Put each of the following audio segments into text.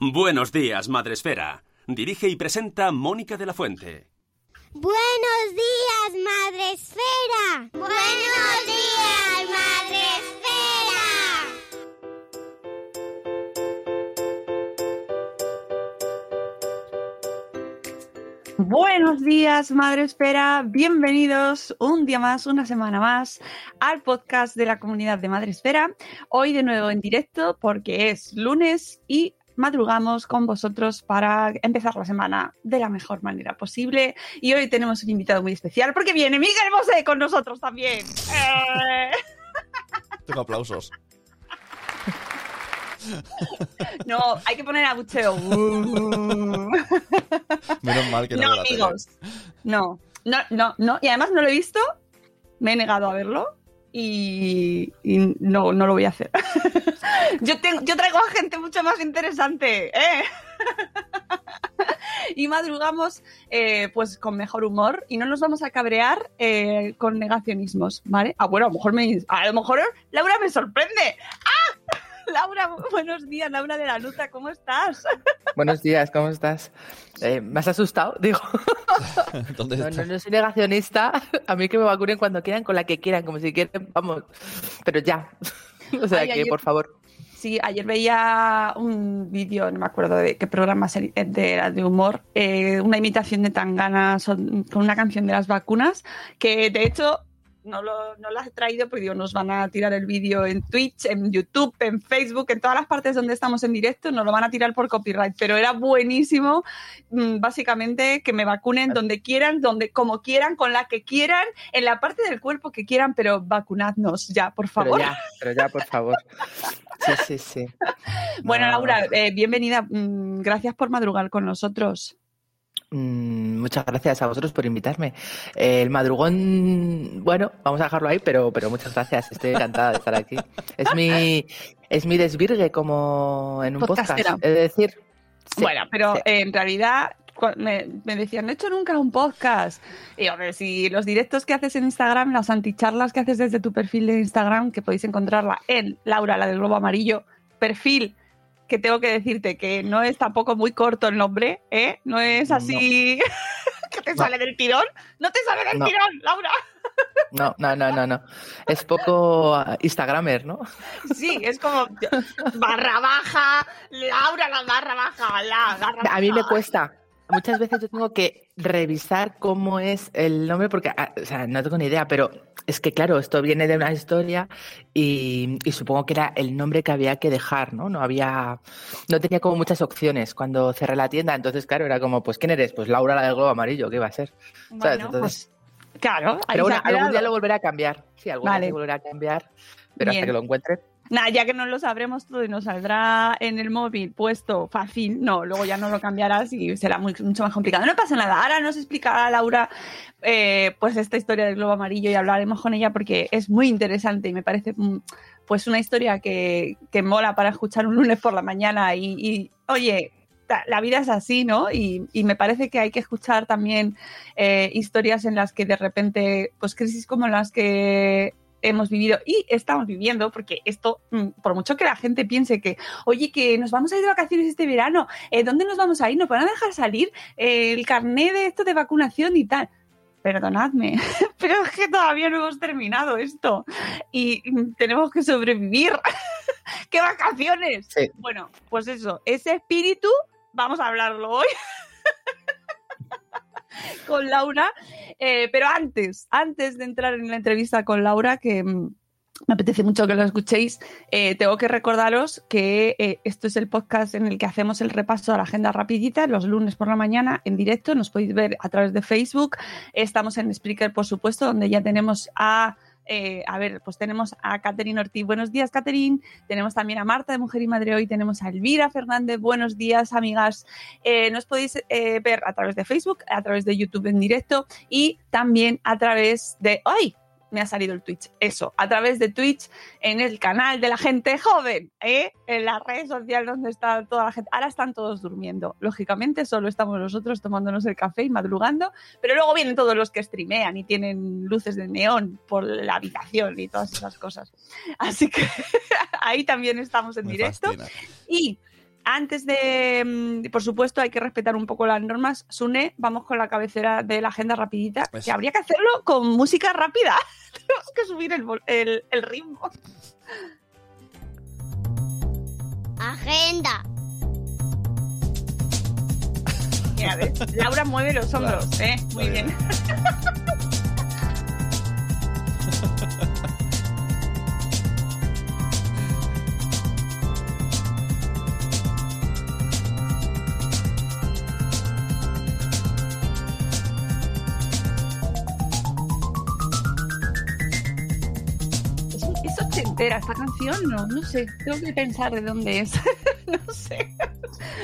Buenos días, Madre Esfera. Dirige y presenta Mónica de la Fuente. Buenos días, Madre Esfera. Buenos días, Madre Esfera. Buenos días, Madre Esfera. Bienvenidos un día más, una semana más al podcast de la comunidad de Madre Esfera. Hoy de nuevo en directo porque es lunes y madrugamos con vosotros para empezar la semana de la mejor manera posible. Y hoy tenemos un invitado muy especial porque viene Miguel Bosé con nosotros también. Eh. Tengo aplausos. No, hay que poner abucheo. Menos mal que no, No, amigos. No, no, no, no. Y además no lo he visto. Me he negado a verlo. Y, no, no lo voy a hacer. yo, tengo, yo traigo a gente mucho más interesante. ¿eh? y madrugamos eh, pues con mejor humor y no nos vamos a cabrear eh, con negacionismos, ¿vale? Ah, bueno, a lo mejor me, a lo mejor Laura me sorprende. Laura, buenos días, Laura de la Luta, ¿cómo estás? Buenos días, ¿cómo estás? Eh, ¿Me has asustado? Digo, ¿Dónde no, no, no soy negacionista. A mí que me vacunen cuando quieran, con la que quieran, como si quieren, vamos. Pero ya. O sea Ay, que, ayer- por favor. Sí, ayer veía un vídeo, no me acuerdo de qué programa de, era de humor, eh, una imitación de Tangana son- con una canción de las vacunas, que de hecho no lo, no las he traído porque digo, nos van a tirar el vídeo en Twitch, en YouTube, en Facebook, en todas las partes donde estamos en directo, nos lo van a tirar por copyright, pero era buenísimo, mm, básicamente que me vacunen donde quieran, donde como quieran, con la que quieran, en la parte del cuerpo que quieran, pero vacunadnos ya, por Pero favor. ya, pero ya, por favor. Sí, sí, sí. Bueno, No. Laura, eh, bienvenida. Mm, Gracias por madrugar con nosotros. Mm, muchas gracias a vosotros por invitarme. Eh, el madrugón, bueno, vamos a dejarlo ahí, pero, pero muchas gracias. Estoy encantada de estar aquí. Es mi, es mi desvirgue como en un Podcastera. podcast. Es decir, sí, bueno, pero sí. eh, en realidad me, me decían, no he hecho nunca un podcast. Y hombre, si los directos que haces en Instagram, las anticharlas que haces desde tu perfil de Instagram, que podéis encontrarla en Laura, la del globo amarillo, perfil que tengo que decirte que no es tampoco muy corto el nombre, ¿eh? No es así que te No. sale del tirón. No te sale del No. tirón, Laura. No, no, no, no, no. Es poco ah, Instagramer, ¿no? Sí, es como barra baja, Laura la barra baja, la barra A mí me baja. cuesta. Muchas veces yo tengo que revisar cómo es el nombre porque, ah, o sea, no tengo ni idea, pero es que, claro, esto viene de una historia y, y supongo que era el nombre que había que dejar, ¿no? No había, no tenía como muchas opciones cuando cerré la tienda, entonces, claro, era como, pues, ¿quién eres? Pues Laura, la del globo amarillo, ¿qué va a ser? ¿Sabes? Entonces, pues, claro, pero bueno, algún día lo volveré a cambiar. Sí, algún Vale. día lo volveré a cambiar, pero Bien. hasta que lo encuentre. Nada, ya que no lo sabremos todo y nos saldrá en el móvil puesto fácil, no, luego ya no lo cambiarás y será mucho más complicado. No pasa nada, ahora nos explicará Laura eh, pues esta historia del globo amarillo y hablaremos con ella porque es muy interesante y me parece mm, pues una historia que, que mola para escuchar un lunes por la mañana y, oye, la vida es así, ¿no? Y, y me parece que hay que escuchar también eh, historias en las que de repente, pues crisis como las que hemos vivido y estamos viviendo, porque esto, mm, por mucho que la gente piense que, oye, que nos vamos a ir de vacaciones este verano, eh, ¿dónde nos vamos a ir? ¿Nos van a dejar salir Eh, el carné de esto de vacunación y tal? perdonadme, pero es que todavía no hemos terminado esto y mm, tenemos que sobrevivir. ¡Qué vacaciones! Sí. Bueno, pues eso, ese espíritu, vamos a hablarlo hoy con Laura. Eh, pero antes, antes de entrar en la entrevista con Laura, que mm, me apetece mucho que lo escuchéis, eh, tengo que recordaros que eh, esto es el podcast en el que hacemos el repaso a la agenda rapidita los lunes por la mañana en directo. Nos podéis ver a través de Facebook. Estamos en Spreaker, por supuesto, donde ya tenemos a eh, a ver, pues tenemos a Catherine Ortiz. Buenos días, Catherine. Tenemos también a Marta de Mujer y Madre Hoy. Tenemos a Elvira Fernández. Buenos días, amigas. Eh, nos podéis eh, ver a través de Facebook, a través de YouTube en directo y también a través de. ¡Ay! Me ha salido el Twitch. Eso, a través de Twitch en el canal de la gente joven, ¿eh? en la red social donde está toda la gente. Ahora están todos durmiendo. Lógicamente, solo estamos nosotros tomándonos el café y madrugando, pero luego vienen todos los que streamean y tienen luces de neón por la habitación y todas esas cosas. Así que ahí también estamos en Me directo. fascina. Y antes de, mm, por supuesto, hay que respetar un poco las normas. Sune, vamos con la cabecera de la agenda rapidita, Pues- que habría que hacerlo con música rápida. Tenemos que subir el, vol- el- el ritmo. Agenda. Mira, ¿ves? Laura mueve los hombros, ¿eh? Muy Está bien. ochentera esta canción, no, no sé, tengo que pensar de dónde es. no sé.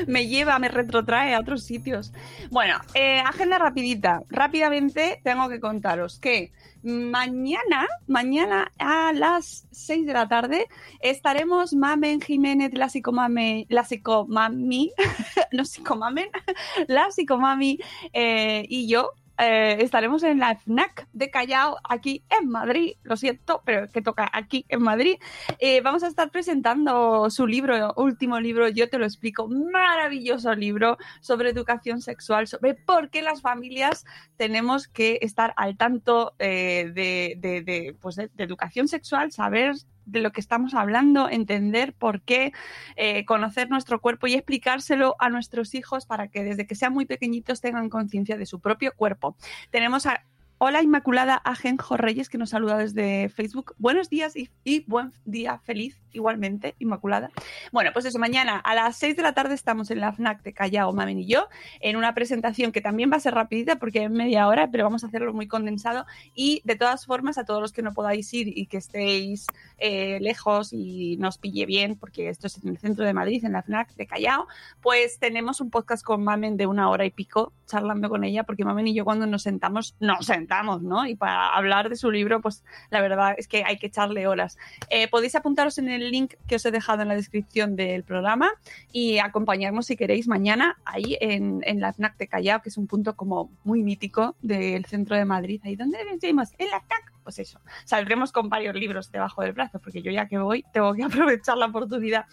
Me lleva, me retrotrae a otros sitios. Bueno, eh, agenda rapidita. Rápidamente tengo que contaros que mañana, mañana a las 6 de la tarde, estaremos Mamen Jiménez, la psicomame, la psicomami, no psicomamen, la psicomami eh, y yo eh, estaremos en la FNAC de Callao, aquí en Madrid. Lo siento, pero que toca aquí en Madrid. Eh, vamos a estar presentando su libro, último libro, yo te lo explico, maravilloso libro sobre educación sexual, sobre por qué las familias tenemos que estar al tanto eh, de, pues de educación sexual, saber de lo que estamos hablando, entender por qué, eh, conocer nuestro cuerpo y explicárselo a nuestros hijos para que desde que sean muy pequeñitos tengan conciencia de su propio cuerpo. Tenemos a Hola Inmaculada Ajenjo Reyes que nos saluda desde Facebook. Buenos días y, y buen día feliz igualmente, Inmaculada. Bueno, pues eso, mañana a las 6 de la tarde estamos en la FNAC de Callao, Mamen y yo, en una presentación que también va a ser rapidita porque es media hora, pero vamos a hacerlo muy condensado. Y de todas formas, a todos los que no podáis ir y que estéis eh, lejos y nos pille bien, porque esto es en el centro de Madrid, en la FNAC de Callao, pues tenemos un podcast con Mamen de una hora y pico charlando con ella, porque Mamen y yo cuando nos sentamos, nos sentamos, ¿no? Y para hablar de su libro, pues la verdad es que hay que echarle horas. Eh, podéis apuntaros en el link que os he dejado en la descripción del programa y acompañarnos si queréis mañana ahí en, en la FNAC de Callao, que es un punto como muy mítico del centro de Madrid, ahí donde decimos, en la FNAC, pues eso, saldremos con varios libros debajo del brazo, porque yo ya que voy tengo que aprovechar la oportunidad.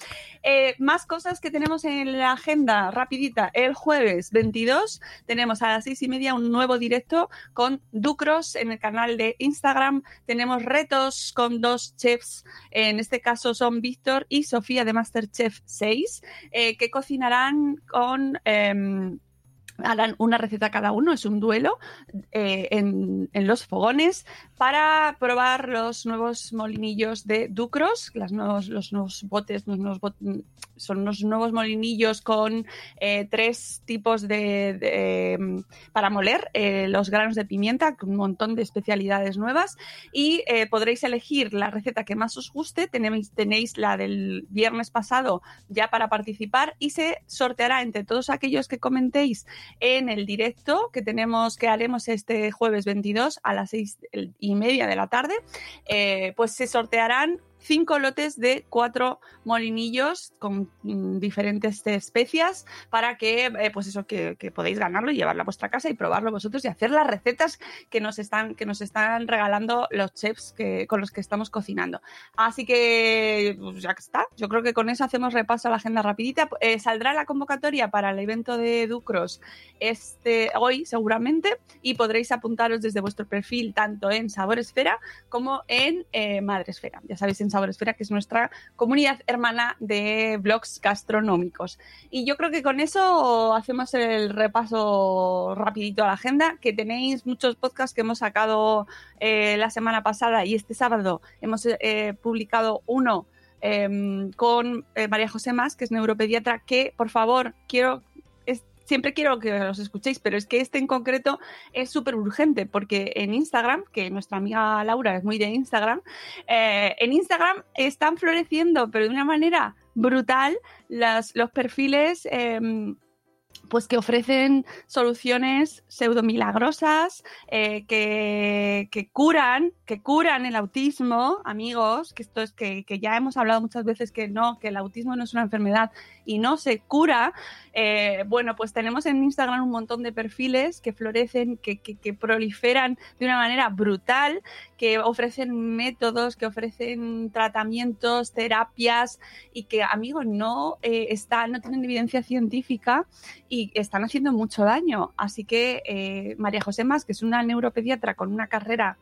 Eh, más cosas que tenemos en la agenda, rapidita, el jueves 22 tenemos a las seis y media un nuevo directo con Ducros en el canal de Instagram, tenemos retos con dos chefs, en este caso son Víctor y Sofía de Masterchef 6, eh, que cocinarán con... em, harán una receta cada uno, es un duelo eh, en, los fogones para probar los nuevos molinillos de Ducros, los nuevos botes, son unos nuevos molinillos con eh, tres tipos de, em, para moler eh, los granos de pimienta, un montón de especialidades nuevas y podréis elegir la receta que más os guste. Tenéis la del viernes pasado ya para participar y se sorteará entre todos aquellos que comentéis en el directo que tenemos, que haremos este jueves 22 a las seis y media de la tarde, eh, pues se sortearán cinco lotes de cuatro molinillos con mm, diferentes especias para que, eh, pues eso, que, que ganarlo y llevarlo a vuestra casa y probarlo vosotros y hacer las recetas que nos están, que nos están regalando los chefs que, con los que estamos cocinando. Así que, pues ya está, yo creo que con eso hacemos repaso a la agenda rapidita. Eh, saldrá la convocatoria para el evento de Ducros este, hoy seguramente y podréis apuntaros desde vuestro perfil tanto en Sabor Esfera como en eh, Madre Esfera. Ya sabéis en Sabor Esfera que es nuestra comunidad hermana de blogs gastronómicos. Y yo creo que con eso hacemos el repaso rapidito a la agenda, que tenéis muchos podcasts que hemos sacado eh, la semana pasada y este sábado hemos eh, publicado uno em, con eh, María José Más, que es neuropediatra, que por favor quiero siempre quiero que los escuchéis, pero es que este en concreto es súper urgente porque en Instagram, que nuestra amiga Laura es muy de Instagram, eh, en Instagram están floreciendo, pero de una manera brutal, los perfiles... em, pues que ofrecen soluciones pseudomilagrosas eh, que, que curan, que curan el autismo, amigos, que esto es que, que ya hemos hablado muchas veces que no, que el autismo no es una enfermedad y no se cura. Eh, bueno, pues tenemos en Instagram un montón de perfiles que florecen, que, proliferan de una manera brutal, que ofrecen métodos, que ofrecen tratamientos, terapias y que, amigos, no eh, no tienen evidencia científica y están haciendo mucho daño. Así que eh, María José Más, que es una neuropediatra con una carrera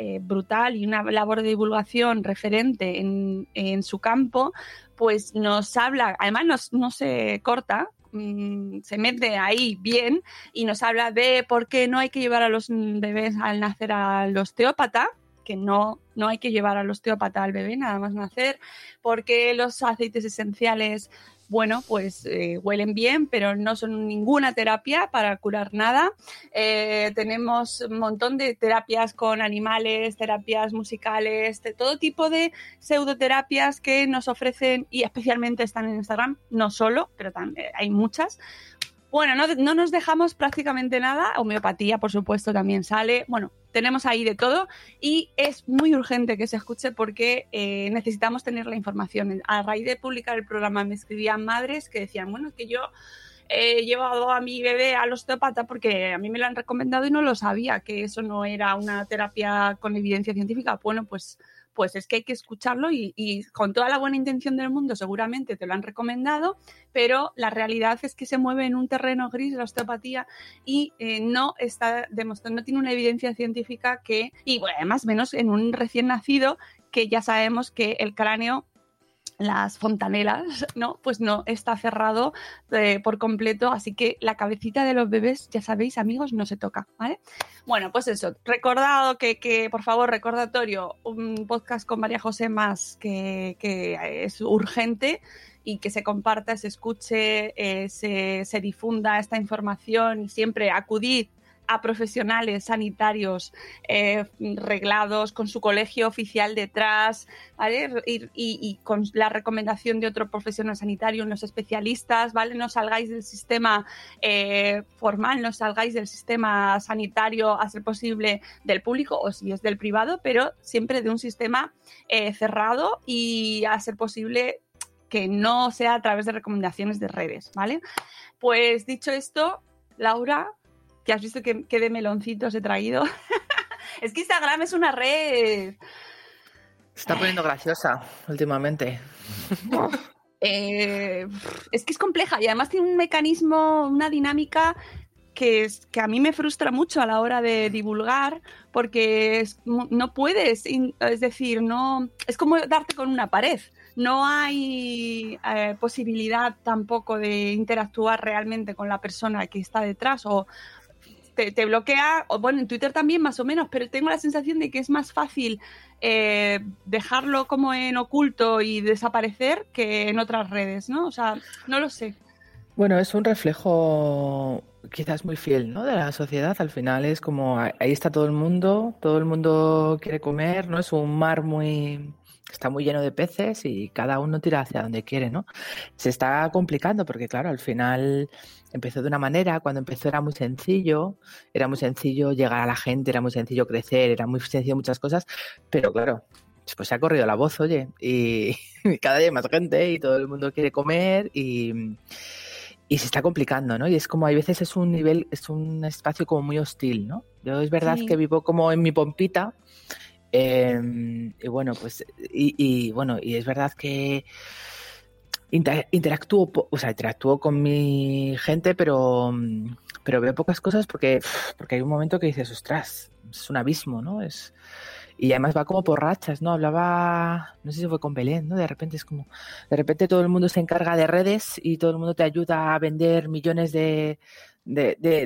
eh, brutal y una labor de divulgación referente en, en su campo, pues nos habla, además nos- no se corta, mm, se mete ahí bien y nos habla de por qué no hay que llevar a los bebés al nacer al osteópata, que no, no hay que llevar al osteópata al bebé nada más nacer, porque los aceites esenciales bueno, pues eh, huelen bien, pero no son ninguna terapia para curar nada. Eh, tenemos un montón de terapias con animales, terapias musicales, de todo tipo de pseudoterapias que nos ofrecen y especialmente están en Instagram, no solo, pero también hay muchas. Bueno, no, no nos dejamos prácticamente nada. Homeopatía, por supuesto, también sale. Bueno, tenemos ahí de todo y es muy urgente que se escuche porque eh, necesitamos tener la información. A raíz de publicar el programa me escribían madres que decían, bueno, es que yo he llevado a mi bebé al osteópata porque a mí me lo han recomendado y no lo sabía, que eso no era una terapia con evidencia científica. Bueno, pues pues es que hay que escucharlo y, con toda la buena intención del mundo seguramente te lo han recomendado, pero la realidad es que se mueve en un terreno gris la osteopatía y eh, no está demostrando, no tiene una evidencia científica que, y bueno, además menos en un recién nacido, que ya sabemos que el cráneo las fontanelas, ¿no? Pues no está cerrado eh, por completo, así que la cabecita de los bebés, ya sabéis, amigos, no se toca, ¿vale? Bueno, pues eso, recordado que, que por favor, recordatorio, un podcast con María José más que, que es urgente y que se comparta, se escuche, eh, se, se difunda esta información y siempre acudid a profesionales sanitarios eh, reglados, con su colegio oficial detrás, ¿vale? Y, y, con la recomendación de otro profesional sanitario, los especialistas, ¿vale? No salgáis del sistema eh, formal, no salgáis del sistema sanitario a ser posible del público o si es del privado, pero siempre de un sistema eh, cerrado y a ser posible que no sea a través de recomendaciones de redes, ¿vale? Pues dicho esto, Laura, que has visto que, que de meloncitos he traído. es que Instagram es una red. Se está poniendo graciosa últimamente. eh, es que es compleja y además tiene un mecanismo, una dinámica que, es, que a mí me frustra mucho a la hora de divulgar porque es, no puedes, es decir, no es como darte con una pared. No hay eh, posibilidad tampoco de interactuar realmente con la persona que está detrás o, te, bloquea, bueno, en Twitter también más o menos, pero tengo la sensación de que es más fácil eh, dejarlo como en oculto y desaparecer que en otras redes, ¿no? O sea, no lo sé. Bueno, es un reflejo quizás muy fiel, ¿no? De la sociedad. Al final es como ahí está todo el mundo, todo el mundo quiere comer, ¿no? Es un mar muy está muy lleno de peces y cada uno tira hacia donde quiere, ¿no? Se está complicando porque, claro, al final empezó de una manera, cuando empezó era muy sencillo, era muy sencillo llegar a la gente, era muy sencillo crecer, era muy sencillo muchas cosas, pero claro, pues se ha corrido la voz, oye, y cada día hay más gente y todo el mundo quiere comer y, y se está complicando, ¿no? Y es como hay veces es un nivel, es un espacio como muy hostil, ¿no? Yo es verdad Sí. que vivo como en mi pompita eh, y bueno, pues, y, bueno, y es verdad que inter- interactúo, o sea, interactúo con mi gente, pero, mm, pero veo pocas cosas porque, porque hay un momento que dices, ostras, es un abismo, ¿no? Es, y además va como por rachas, ¿no? Hablaba, no sé si fue con Belén, ¿no? De repente es como, de repente todo el mundo se encarga de redes y todo el mundo te ayuda a vender millones de-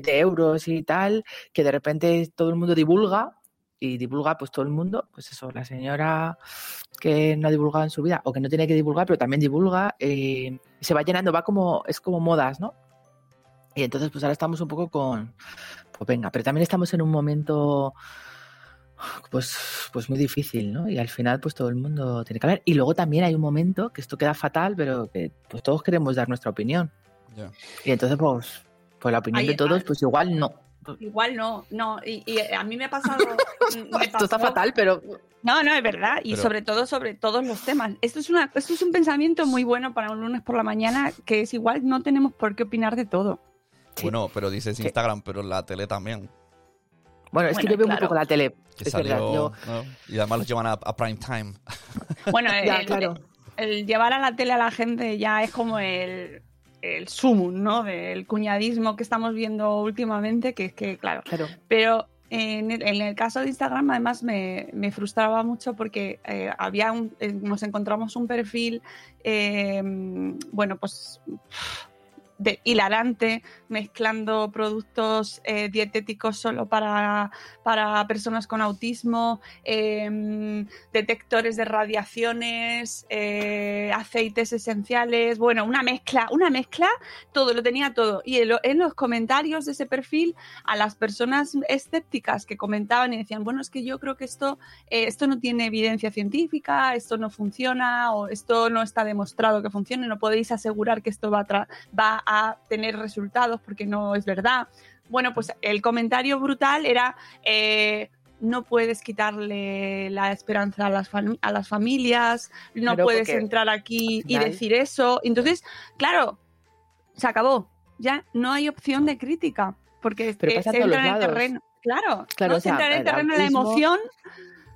de euros y tal, que de repente todo el mundo divulga y divulga pues todo el mundo, pues eso, la señora que no ha divulgado en su vida o que no tiene que divulgar, pero también divulga, eh, y se va llenando, va como, es como modas, ¿no? Y entonces pues ahora estamos un poco con, pues venga, pero también estamos en un momento pues, pues muy difícil, ¿no? Y al final pues todo el mundo tiene que hablar. Y luego también hay un momento que esto queda fatal, pero que pues todos queremos dar nuestra opinión. Ya. Y entonces pues, pues la opinión Ahí de todos pues igual no. Igual no, no. Y, y a mí me ha pasado. me Esto está fatal, pero No, no, es verdad. Y Pero- sobre todo sobre todos los temas. Esto es, una, esto es un pensamiento muy bueno para un lunes por la mañana, que es igual, no tenemos por qué opinar de todo. Sí. Bueno, pero dices Que- Instagram, pero la tele también. bueno, es que Bueno, yo veo muy claro. poco la tele. Que es salió, verdad, yo- ¿no? Y además los llevan a, a prime time. Bueno, Ya, el, claro. el llevar a la tele a la gente ya es como el, el sumum, ¿no? Del cuñadismo que estamos viendo últimamente, que es que, claro, Claro. Pero en el, en el caso de Instagram, además, me, me frustraba mucho porque eh, había un- eh, nos encontramos un perfil, eh, bueno, pues de hilarante, mezclando productos eh, dietéticos solo para, para personas con autismo, eh, detectores de radiaciones, eh, aceites esenciales, bueno, una mezcla, una mezcla, todo, lo tenía todo. Y en, lo- en los comentarios de ese perfil a las personas escépticas que comentaban y decían, bueno, es que yo creo que esto, eh, esto no tiene evidencia científica, esto no funciona o esto no está demostrado que funcione, no podéis asegurar que esto va a, va a tener resultados porque no es verdad. Bueno, pues el comentario brutal era... eh, no puedes quitarle la esperanza a las, a las familias, no puedes entrar aquí y decir eso. Entonces, claro, se acabó. Ya no hay opción de crítica, porque Pero eh, pasa en todos entra en el terreno. Claro, Claro, ¿no? o se sea, entra en el terreno de la emoción.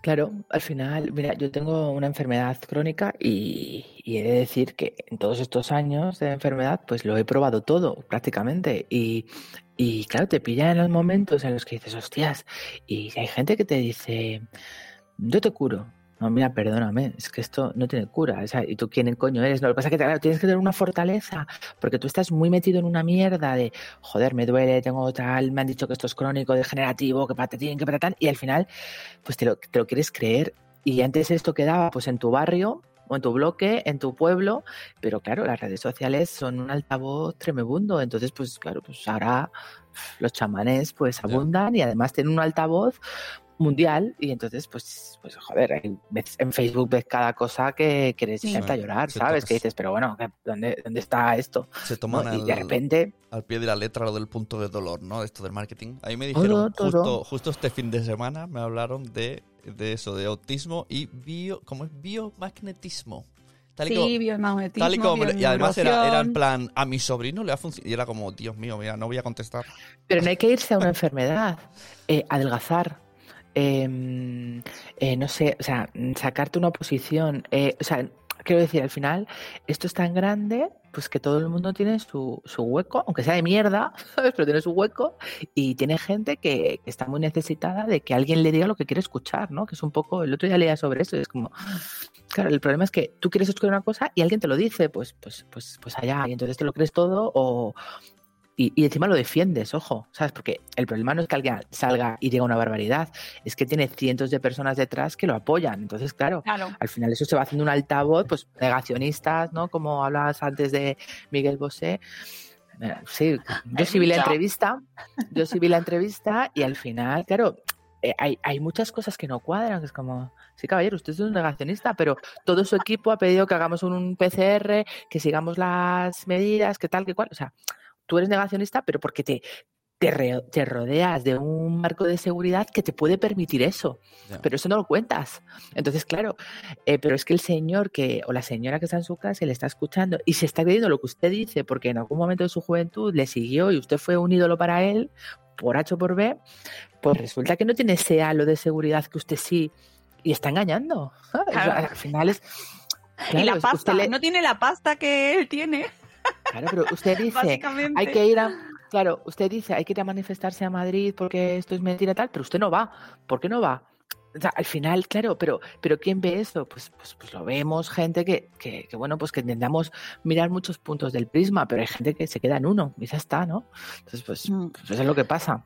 Claro, al final, mira, yo tengo una enfermedad crónica y, he de decir que en todos estos años de enfermedad, pues lo he probado todo prácticamente. Y, y claro, te pilla en los momentos en los que dices, hostias, y hay gente que te dice, yo te curo. No, mira, perdóname, es que esto no tiene cura. o sea, ¿Y tú quién coño eres? No, lo que pasa es que claro, tienes que tener una fortaleza, porque tú estás muy metido en una mierda de, joder, me duele, tengo tal, me han dicho que esto es crónico, degenerativo, que patatín, que patatán, y al final, pues te lo, te lo quieres creer. Y antes esto quedaba pues en tu barrio, o en tu bloque, en tu pueblo, pero claro, las redes sociales son un altavoz tremebundo, entonces pues claro, pues ahora los chamanes pues abundan y además tienen un altavoz mundial y entonces pues pues joder ves- en Facebook ves cada cosa que quieres Sí. a llorar Se sabes toca- que dices pero bueno ¿qué- dónde dónde está esto Se ¿No? toman y de repente al pie de la letra lo del punto de dolor, ¿no? Esto del marketing. Ahí me dijeron, todo. justo, justo este fin de semana me hablaron de, de eso, de autismo y bio, ¿cómo es? Biomagnetismo. Tal y como- Sí, biomagnetismo, Tal y como además era, era en plan, a mi sobrino le ha funcionado. Y era como, Dios mío, mira, no voy a contestar. Pero no hay que irse a una enfermedad. Eh, adelgazar. Eh, eh, no sé, o sea, sacarte una posición. eh, o sea, quiero decir, al final, esto es tan grande, pues que todo el mundo tiene su, su hueco, aunque sea de mierda, ¿sabes? Pero tiene su hueco y tiene gente que, que está muy necesitada de que alguien le diga lo que quiere escuchar, ¿no? Que es un poco, el otro día leía sobre eso y es como, claro, el problema es que tú quieres escuchar una cosa y alguien te lo dice, pues, pues, pues, pues allá, y entonces te lo crees todo o, y, y encima lo defiendes, ojo, ¿sabes? Porque el problema no es que alguien salga y diga una barbaridad, es que tiene cientos de personas detrás que lo apoyan. Entonces, claro, Claro. al final eso se va haciendo un altavoz, pues negacionistas, ¿no? Como hablabas antes de Miguel Bosé. Eh, Sí, yo sí vi la entrevista, yo sí vi la entrevista y al final, claro, eh, hay, hay muchas cosas que no cuadran, que es como, sí, caballero, usted es un negacionista, pero todo su equipo ha pedido que hagamos un PCR, que sigamos las medidas, que tal, que cual, o sea, tú eres negacionista, pero porque te, te, re- te rodeas de un marco de seguridad que te puede permitir eso, Ya. pero eso no lo cuentas. Entonces, claro, eh, pero es que el señor que o la señora que está en su casa y le está escuchando y se está creyendo lo que usted dice porque en algún momento de su juventud le siguió y usted fue un ídolo para él, por H o por B, pues resulta que no tiene ese halo de seguridad que usted sí y está engañando. Claro. Al final es... y claro, la es que pasta, le- no tiene la pasta que él tiene, Claro, pero usted dice, hay que ir a, claro, usted dice, hay que ir a manifestarse a Madrid porque esto es mentira tal, pero usted no va. ¿Por qué no va? O sea, al final, claro, pero, pero ¿quién ve eso? Pues, pues, pues lo vemos gente que, que, que, bueno, pues que intentamos mirar muchos puntos del prisma, pero hay gente que se queda en uno y ya está, ¿no? Entonces, pues, Mm. pues eso es lo que pasa.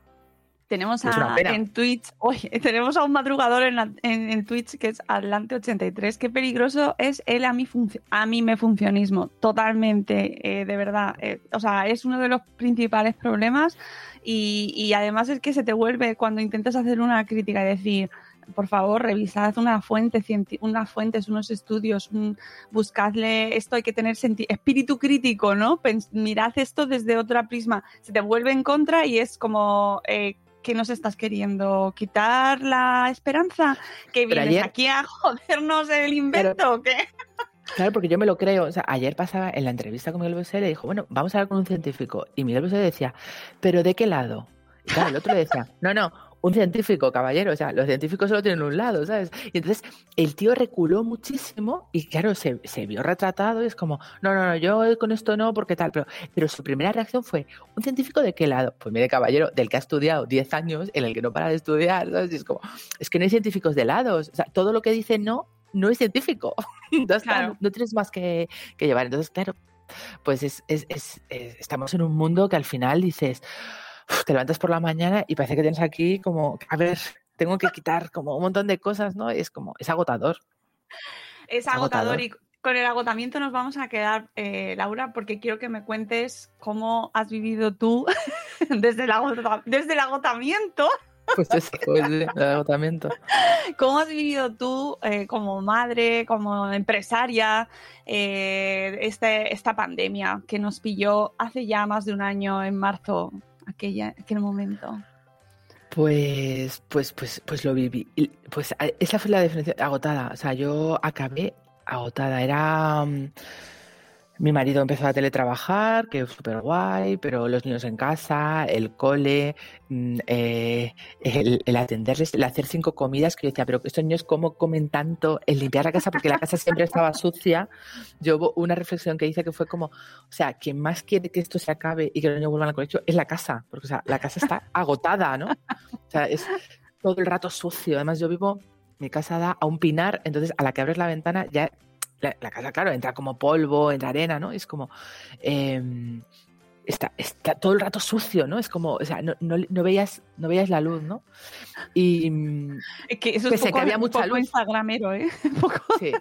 Tenemos a, en Twitch, oye, tenemos a un madrugador en, la- en, en Twitch que es Atlante83. Qué peligroso es el a mí, a mí me funcionismo. Totalmente, eh, de verdad. eh, o sea, es uno de los principales problemas y, y además es que se te vuelve cuando intentas hacer una crítica y decir, por favor, revisad una fuente, unas fuentes, unos estudios, un- buscadle esto, hay que tener espíritu crítico, ¿no? Pens- mirad esto desde otra prisma. Se te vuelve en contra y es como, eh, ¿qué nos estás queriendo? ¿Quitar la esperanza? ¿Que vienes ayer- aquí a jodernos el invento o qué? Claro, porque yo me lo creo. O sea, ayer pasaba en la entrevista con Miguel Bosé, le dijo, bueno, vamos a hablar con un científico. Y Miguel Bosé decía, ¿pero de qué lado? Y claro, el otro le decía, no, no, un científico, caballero. O sea, los científicos solo tienen un lado, ¿sabes? Y entonces el tío reculó muchísimo y claro, se, se vio retratado y es como, no, no, no, yo con esto no, porque tal. Pero, pero su primera reacción fue, ¿un científico de qué lado? Pues mire, caballero, del que ha estudiado 10 años, en el que no para de estudiar, ¿sabes? Y es como, es que no hay científicos de lados. O sea, todo lo que dice no, no es científico. Está, Claro. no, no tienes más que, que llevar. Entonces, claro, pues es, es- es- es- estamos en un mundo que al final dices, te levantas por la mañana y parece que tienes aquí como, a ver, tengo que quitar como un montón de cosas, ¿no? Y es como, es agotador. Es Agotador. agotador y con el agotamiento nos vamos a quedar, eh, Laura, porque quiero que me cuentes cómo has vivido tú desde el, agota- desde el agotamiento Pues es pues, el agotamiento. ¿Cómo has vivido tú eh, como madre, como empresaria, eh, este, esta pandemia que nos pilló hace ya más de un año, en marzo, aquella, aquel momento? Pues, pues, pues, pues lo viví. Pues esa fue la definición, agotada. O sea, yo acabé agotada. Era. Mi marido empezó a teletrabajar, que es súper guay, pero los niños en casa, el cole, mm, eh, el, el atenderles, el hacer cinco comidas, que yo decía, pero estos niños cómo comen tanto, el limpiar la casa, porque la casa siempre estaba sucia. Yo hubo una reflexión que hice que fue como, o sea, quien más quiere que esto se acabe y que los niños vuelvan al colegio es la casa, porque o sea, la casa está agotada, ¿no? O sea, es todo el rato sucio. Además, yo vivo, mi casa da a un pinar, entonces a la que abres la ventana ya la, la casa, claro, entra como polvo, entra arena, ¿no? Es como. em, está, está todo el rato sucio, ¿no? Es como, o sea, no, no, no veías, no veías la luz, ¿no? Y Es que eso es Pese a poco, que había mucha poco luz. instagramero, ¿eh? Un poco- sí.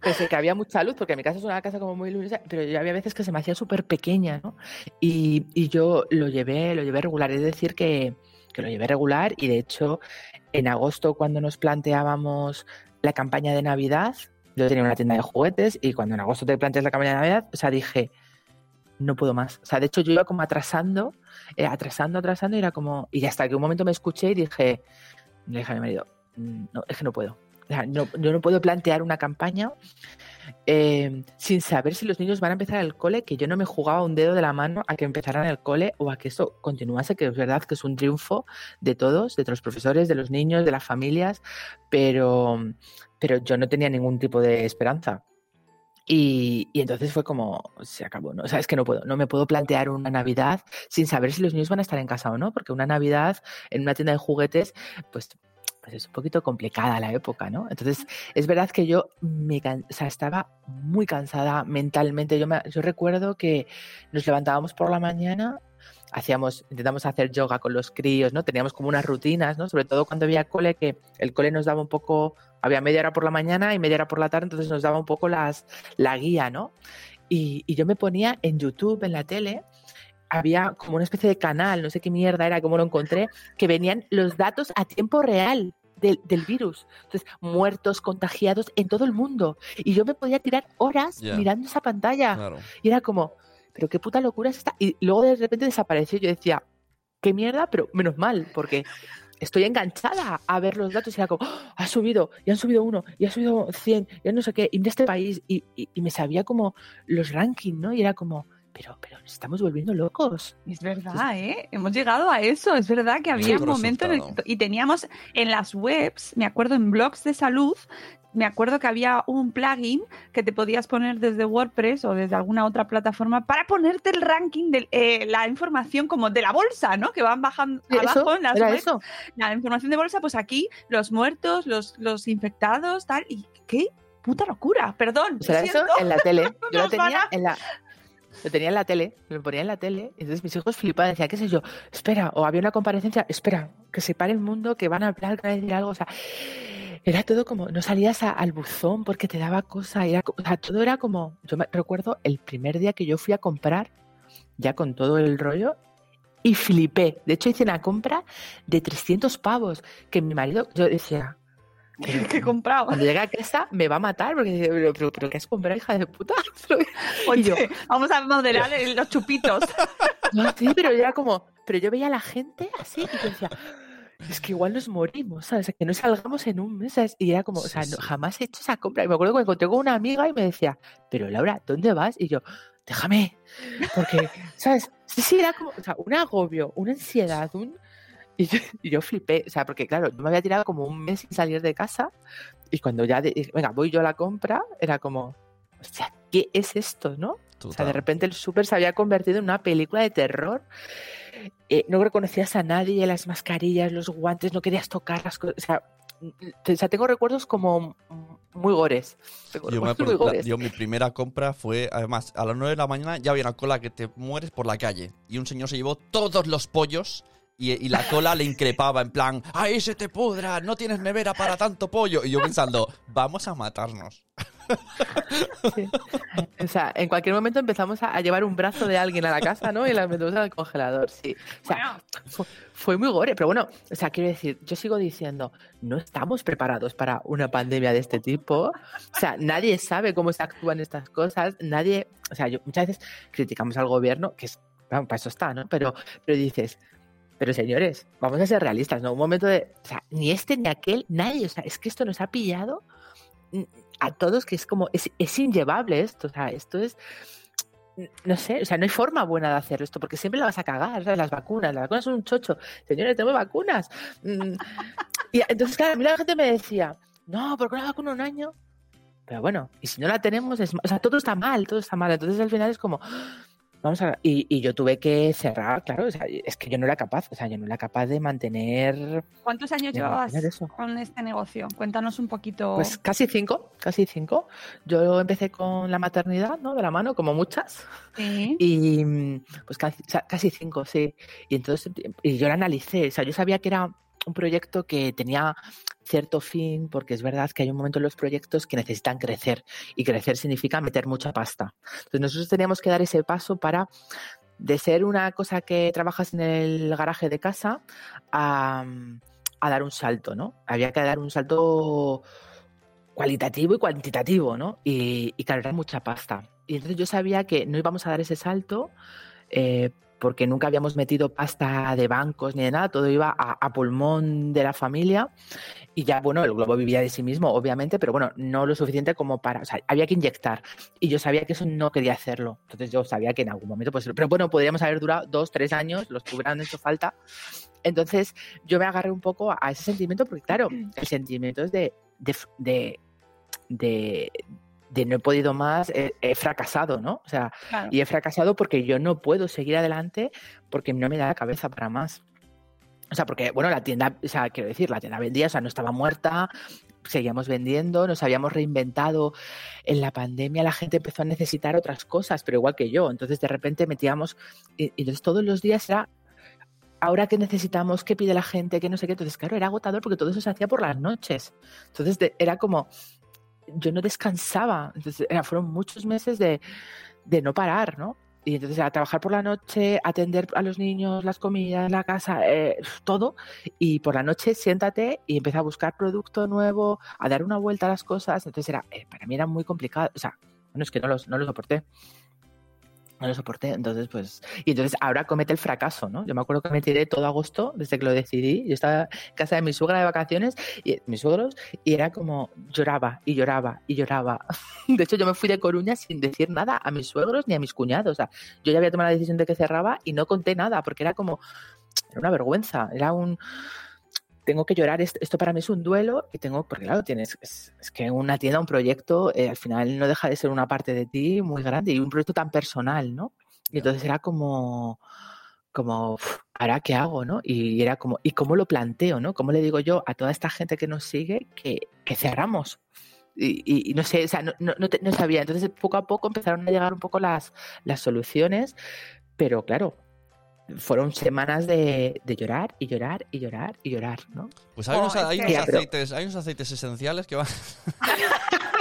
Pese que había mucha luz, porque mi casa es una casa como muy luminosa, pero yo había veces que se me hacía súper pequeña, ¿no? Y, y yo lo llevé, lo llevé regular, es decir, que, que lo llevé regular y de hecho en agosto cuando nos planteábamos la campaña de Navidad, yo tenía una tienda de juguetes y cuando en agosto te planteas la campaña de Navidad, o sea, dije, no puedo más. O sea, de hecho yo iba como atrasando, eh, atrasando, atrasando y era como, y hasta que un momento me escuché y dije, le dije a mi marido, "Mm, no, es que no puedo. O sea, no- yo no puedo plantear una campaña eh, sin saber si los niños van a empezar el cole, que yo no me jugaba un dedo de la mano a que empezaran el cole o a que esto continuase, que es verdad que es un triunfo de todos, de los profesores, de los niños, de las familias, pero, pero yo no tenía ningún tipo de esperanza. Y, y entonces fue como, se acabó, ¿no? O sea, que no puedo, no me puedo plantear una Navidad sin saber si los niños van a estar en casa o no, porque una Navidad en una tienda de juguetes, pues, pues es un poquito complicada la época, ¿no? Entonces, es verdad que yo me o estaba muy cansada mentalmente. Yo, me- yo recuerdo que nos levantábamos por la mañana, hacíamos, intentamos hacer yoga con los críos, ¿no? Teníamos como unas rutinas, ¿no? Sobre todo cuando había cole, que el cole nos daba un poco, había media hora por la mañana y media hora por la tarde, entonces nos daba un poco las, la guía, ¿no? Y, y yo me ponía en YouTube, en la tele, había como una especie de canal, no sé qué mierda era, cómo lo encontré, que venían los datos a tiempo real del, del virus. Entonces, muertos, contagiados en todo el mundo. Y yo me podía tirar horas Ya. mirando esa pantalla. Claro. Y era como, pero qué puta locura es esta. Y luego de repente desapareció. Yo decía, qué mierda, pero menos mal, porque estoy enganchada a ver los datos y era como, "Ah, ha subido, y han subido uno, y ha subido 100, y no sé qué, y de este país, y, y- y me sabía como los rankings, ¿no? Y era como, pero, pero nos estamos volviendo locos. Es verdad, ¿eh? Hemos llegado a eso. Es verdad que había Sí, un momento en el y teníamos en las webs, me acuerdo en blogs de salud, me acuerdo que había un plugin que te podías poner desde WordPress o desde alguna otra plataforma para ponerte el ranking de eh, la información como de la bolsa, ¿no? Que van bajando abajo en las webs. La información de bolsa, pues aquí los muertos, los, los infectados, tal. Y qué puta locura. Perdón. Pues era lo eso en la tele. Yo lo tenía en la. Lo tenía en la tele, lo ponía en la tele, y entonces mis hijos flipaban, decían, qué sé yo, espera, o había una comparecencia, espera, que se pare el mundo, que van a hablar, que van a decir algo, o sea, era todo como, no salías a- al buzón porque te daba cosa, era, o sea, todo era como, yo me recuerdo el primer día que yo fui a comprar, ya con todo el rollo, y flipé, de hecho hice una compra de 300 pavos, que mi marido, yo decía, que he comprado. cuando llegue a casa me va a matar, porque dice, pero, pero, pero ¿qué has comprado, hija de puta? Oye, yo, vamos a modelar el- los chupitos. No, sí, pero yo era como, pero yo veía a la gente así y yo decía, es que igual nos morimos, ¿sabes? Que no salgamos en un mes, ¿sabes? Y era como, o sea, Sí, no- sí. jamás he hecho esa compra. Y me acuerdo que me encontré con una amiga y me decía, pero Laura, ¿dónde vas? Y yo, déjame, porque, ¿sabes? Sí, sí, era como, o sea, un agobio, una ansiedad, un... Y yo, y yo flipé, o sea, porque claro, yo me había tirado como un mes sin salir de casa y cuando ya, de- venga, voy yo a la compra, era como, hostia, ¿qué es esto, no? O sea, de Total. repente el súper se había convertido en una película de terror. Eh, no reconocías a nadie, las mascarillas, los guantes, no querías tocar las cosas. O sea, te- o sea, tengo recuerdos como muy gores. Yo, me muy la- gores. yo mi primera compra fue, además, a las 9 de la mañana ya había una cola que te mueres por la calle. Y un señor se llevó todos los pollos y, y la cola le increpaba en plan, ¡ay, se te pudra! No tienes nevera para tanto pollo. Y yo pensando, vamos a matarnos. Sí. O sea, en cualquier momento empezamos a, a llevar un brazo de alguien a la casa, ¿no? Y la metemos al congelador, sí. O sea, fue, fue muy gore, pero bueno, o sea, quiero decir, yo sigo diciendo, no estamos preparados para una pandemia de este tipo. O sea, nadie sabe cómo se actúan estas cosas, nadie, o sea, yo muchas veces criticamos al gobierno, que es, bueno, para eso está, ¿no? Pero, pero dices, pero señores, vamos a ser realistas, ¿no? Un momento de, o sea, ni este ni aquel, nadie, o sea, es que esto nos ha pillado a todos que es como, es, es inllevable esto, o sea, esto es, no sé, o sea, no hay forma buena de hacer esto, porque siempre la vas a cagar, ¿sabes? Las vacunas, las vacunas son un chocho. Señores, tenemos vacunas. Mm, Y entonces, claro, a mí la gente me decía, no, ¿por qué una vacuna un año? Pero bueno, y si no la tenemos, es, o sea, todo está mal, todo está mal. Entonces al final es como, vamos a... Y, y yo tuve que cerrar, claro, o sea, es que yo no era capaz, o sea, yo no era capaz de mantener, ¿Cuántos años llevabas con este negocio? Cuéntanos un poquito. Pues casi cinco, casi cinco. Yo empecé con la maternidad, ¿no? De la mano, como muchas. Sí. Y pues casi, o sea, casi cinco, sí. Y entonces y yo la analicé, o sea, yo sabía que era un proyecto que tenía cierto fin, porque es verdad que hay un momento en los proyectos que necesitan crecer y crecer significa meter mucha pasta. Entonces nosotros teníamos que dar ese paso para de ser una cosa que trabajas en el garaje de casa a, dar un salto, ¿no? Había que dar un salto cualitativo y cuantitativo, ¿no? Y, y claro, era mucha pasta. Y entonces yo sabía que no íbamos a dar ese salto eh, porque nunca habíamos metido pasta de bancos ni de nada, todo iba a, pulmón de la familia y ya, bueno, el globo vivía de sí mismo, obviamente, pero bueno, no lo suficiente como para, o sea, había que inyectar y yo sabía que eso no quería hacerlo, entonces yo sabía que en algún momento, pues, pero bueno, podríamos haber durado dos, tres años, los que hubieran hecho falta, entonces yo me agarré un poco a ese sentimiento porque, claro, el sentimiento es de, de, de, de no he podido más, he, he fracasado, ¿no? O sea, Claro. y he fracasado porque yo no puedo seguir adelante porque no me da la cabeza para más. O sea, porque, bueno, la tienda, o sea, quiero decir, la tienda vendía, o sea, no estaba muerta, seguíamos vendiendo, nos habíamos reinventado. En la pandemia la gente empezó a necesitar otras cosas, pero igual que yo. Entonces, de repente metíamos, y, y entonces todos los días era, ahora qué necesitamos, qué pide la gente, qué no sé qué. Entonces, claro, era agotador porque todo eso se hacía por las noches. Entonces, de- era como, yo no descansaba. Entonces, era, fueron muchos meses de, de no parar, ¿no? Y entonces a trabajar por la noche, atender a los niños, las comidas, la casa, eh, todo. Y por la noche siéntate y empieza a buscar producto nuevo, a dar una vuelta a las cosas. Entonces era, eh, para mí era muy complicado. O sea, bueno, es que no, los, no lo soporté. No lo soporté, entonces pues... Y entonces ahora comete el fracaso, ¿no? Yo me acuerdo que me tiré todo agosto desde que lo decidí. Yo estaba en casa de mi suegra de vacaciones, y mis suegros, y era como lloraba y lloraba y lloraba. De hecho, yo me fui de Coruña sin decir nada a mis suegros ni a mis cuñados. O sea, yo ya había tomado la decisión de que cerraba y no conté nada, porque era como... Era una vergüenza, era un tengo que llorar, est- esto para mí es un duelo y tengo, porque claro, tienes, es, es que una tienda, un proyecto, eh, al final no deja de ser una parte de ti muy grande y un proyecto tan personal, ¿no? Y entonces era como, como, "Uf, ¿ahora qué hago, no? Y era como, ¿y cómo lo planteo, no? ¿Cómo le digo yo a toda esta gente que nos sigue que, que cerramos? Y, y- y no sé, o sea, no, no, no te- no sabía. Entonces, poco a poco empezaron a llegar un poco las, las soluciones, pero claro, fueron semanas de, de llorar y llorar y llorar y llorar, ¿no? Pues hay, Oh, unos, hay unos aceites, hay unos aceites esenciales que van.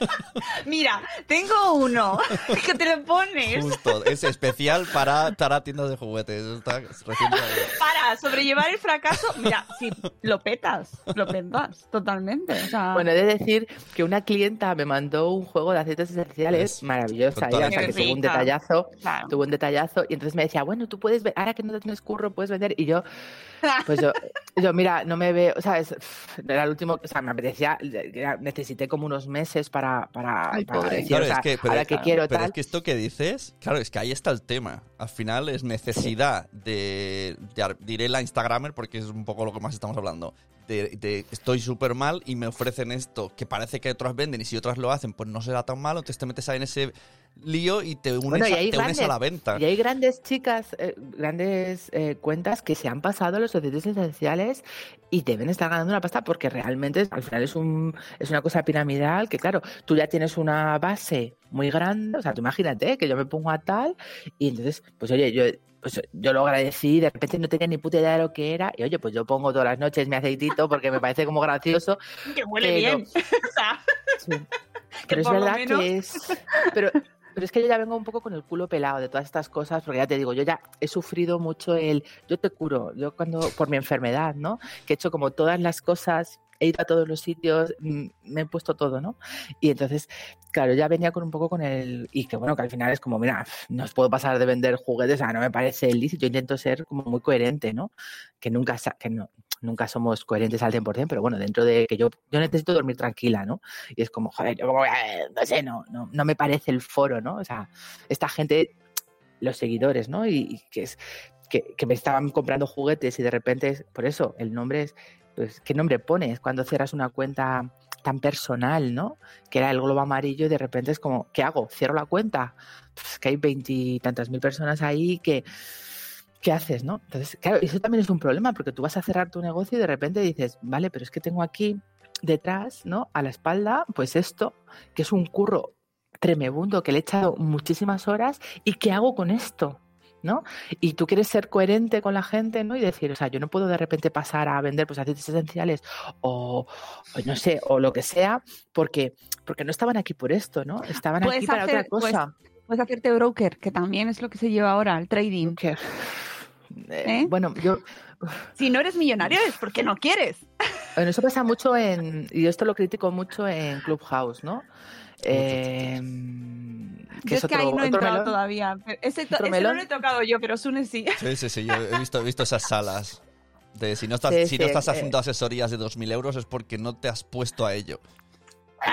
Mira, tengo uno que te lo pones Justo, es especial para, para tiendas de juguetes. Está recién traído. para sobrellevar el fracaso. Mira, si lo petas, lo petas totalmente. O sea, Bueno, he de decir que una clienta me mandó un juego de aceites esenciales Es maravillosa. ella, o sea, que tuvo un detallazo, claro. tuvo un detallazo. Y entonces me decía, bueno, tú puedes ver, ahora que no tienes curro, puedes vender. Y yo, pues yo, yo mira, no me veo, o sea, es, era el último, o sea, me apetecía, necesité como unos meses para, para, Ay, para pobre. decir, Claro, o sea, es que, pero, ahora que quiero pero tal. es que esto que dices, claro, es que ahí está el tema. Al final es necesidad de, diré la Instagramer porque es un poco lo que más estamos hablando. De, de estoy súper mal y me ofrecen esto que parece que otras venden y si otras lo hacen, pues no será tan malo. Entonces te metes ahí en ese lío y te unes, Bueno, y a, hay te unes a grandes- la venta. Y hay grandes chicas, eh, grandes eh, cuentas que se han pasado los aceites esenciales y deben estar ganando una pasta porque realmente al final es un es una cosa piramidal que claro, tú ya tienes una base muy grande, o sea, tú imagínate que yo me pongo a tal y entonces, pues oye, yo pues yo lo agradecí, de repente no tenía ni puta idea de lo que era y oye, pues yo pongo todas las noches mi aceitito porque me parece como gracioso que huele pero- bien. O sea, Sí. Pero es verdad menos- que es. Pero, pero es que yo ya vengo un poco con el culo pelado de todas estas cosas, porque ya te digo, yo ya he sufrido mucho el. Yo te curo, yo cuando. por mi enfermedad, ¿no? Que he hecho como todas las cosas. He ido a todos los sitios, mm, me he puesto todo, ¿no? Y entonces, claro, ya venía con un poco con el. Y que bueno, que al final es como, mira, no os puedo pasar de vender juguetes, o sea, no me parece lícito. Yo intento ser como muy coherente, ¿no? Que nunca, que no, nunca somos coherentes al 100%, pero bueno, dentro de que yo, yo necesito dormir tranquila, ¿no? Y es como, joder, eh, no sé, no, no, no me parece el foro, ¿no? O sea, esta gente, los seguidores, ¿no? Y, y que es que, que me estaban comprando juguetes y de repente, es, por eso, el nombre es, pues, ¿qué nombre pones cuando cierras una cuenta tan personal, ¿no? Que era el globo amarillo y de repente es como, ¿qué hago? ¿Cierro la cuenta? Pues que hay veintitantas mil personas ahí que... ¿Qué haces, no? Entonces, claro, eso también es un problema porque tú vas a cerrar tu negocio y de repente dices, vale, pero es que tengo aquí detrás, ¿no? A la espalda, pues esto, que es un curro tremebundo que le he echado muchísimas horas y ¿qué hago con esto? ¿no? Y tú quieres ser coherente con la gente, ¿no? Y decir, o sea, yo no puedo de repente pasar a vender pues aceites esenciales o, o no sé, o lo que sea, porque, porque no estaban aquí por esto, ¿no? Estaban aquí para hacer- otra cosa. puedes hacerte broker, que también es lo que se lleva ahora, el trading. Eh, ¿Eh? Bueno, yo, Si no eres millonario es porque no quieres. Bueno, eso pasa mucho en, y esto lo critico mucho en Clubhouse, ¿no? Eh, que Yo es, que ahí no he entrado melón. todavía. Pero Ese, to- ¿Otro ese no lo he tocado yo, pero Sune sí. Sí, sí, sí, yo he visto, he visto esas salas. De si no estás, Sí, si no estás eh. haciendo asesorías de 2.000 euros es porque no te has puesto a ello.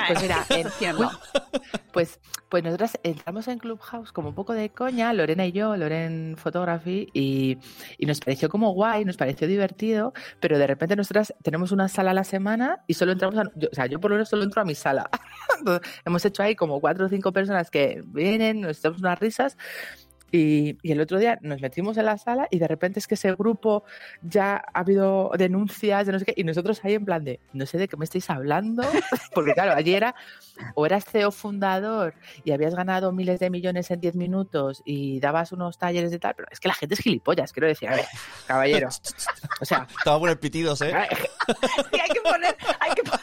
Pues mira, Entiendo. Pues, pues nosotras entramos en Clubhouse como un poco de coña, Lorena y yo, Loren Photography, y, y nos pareció como guay, nos pareció divertido, pero de repente nosotras tenemos una sala a la semana y solo entramos a, yo- o sea, yo por lo menos solo entro a mi sala. Entonces, hemos hecho ahí como cuatro o cinco personas que vienen, nos echamos unas risas. Y, y el otro día nos metimos en la sala y de repente es que ese grupo ya ha habido denuncias de no sé qué, y nosotros ahí en plan de, no sé de qué me estáis hablando, porque claro, allí era o eras CEO fundador y habías ganado miles de millones en 10 minutos y dabas unos talleres de tal, pero es que la gente es gilipollas, quiero decir, a ver, caballero. O sea, Estaba pitidos, ¿eh? Sí, hay que poner, hay que poner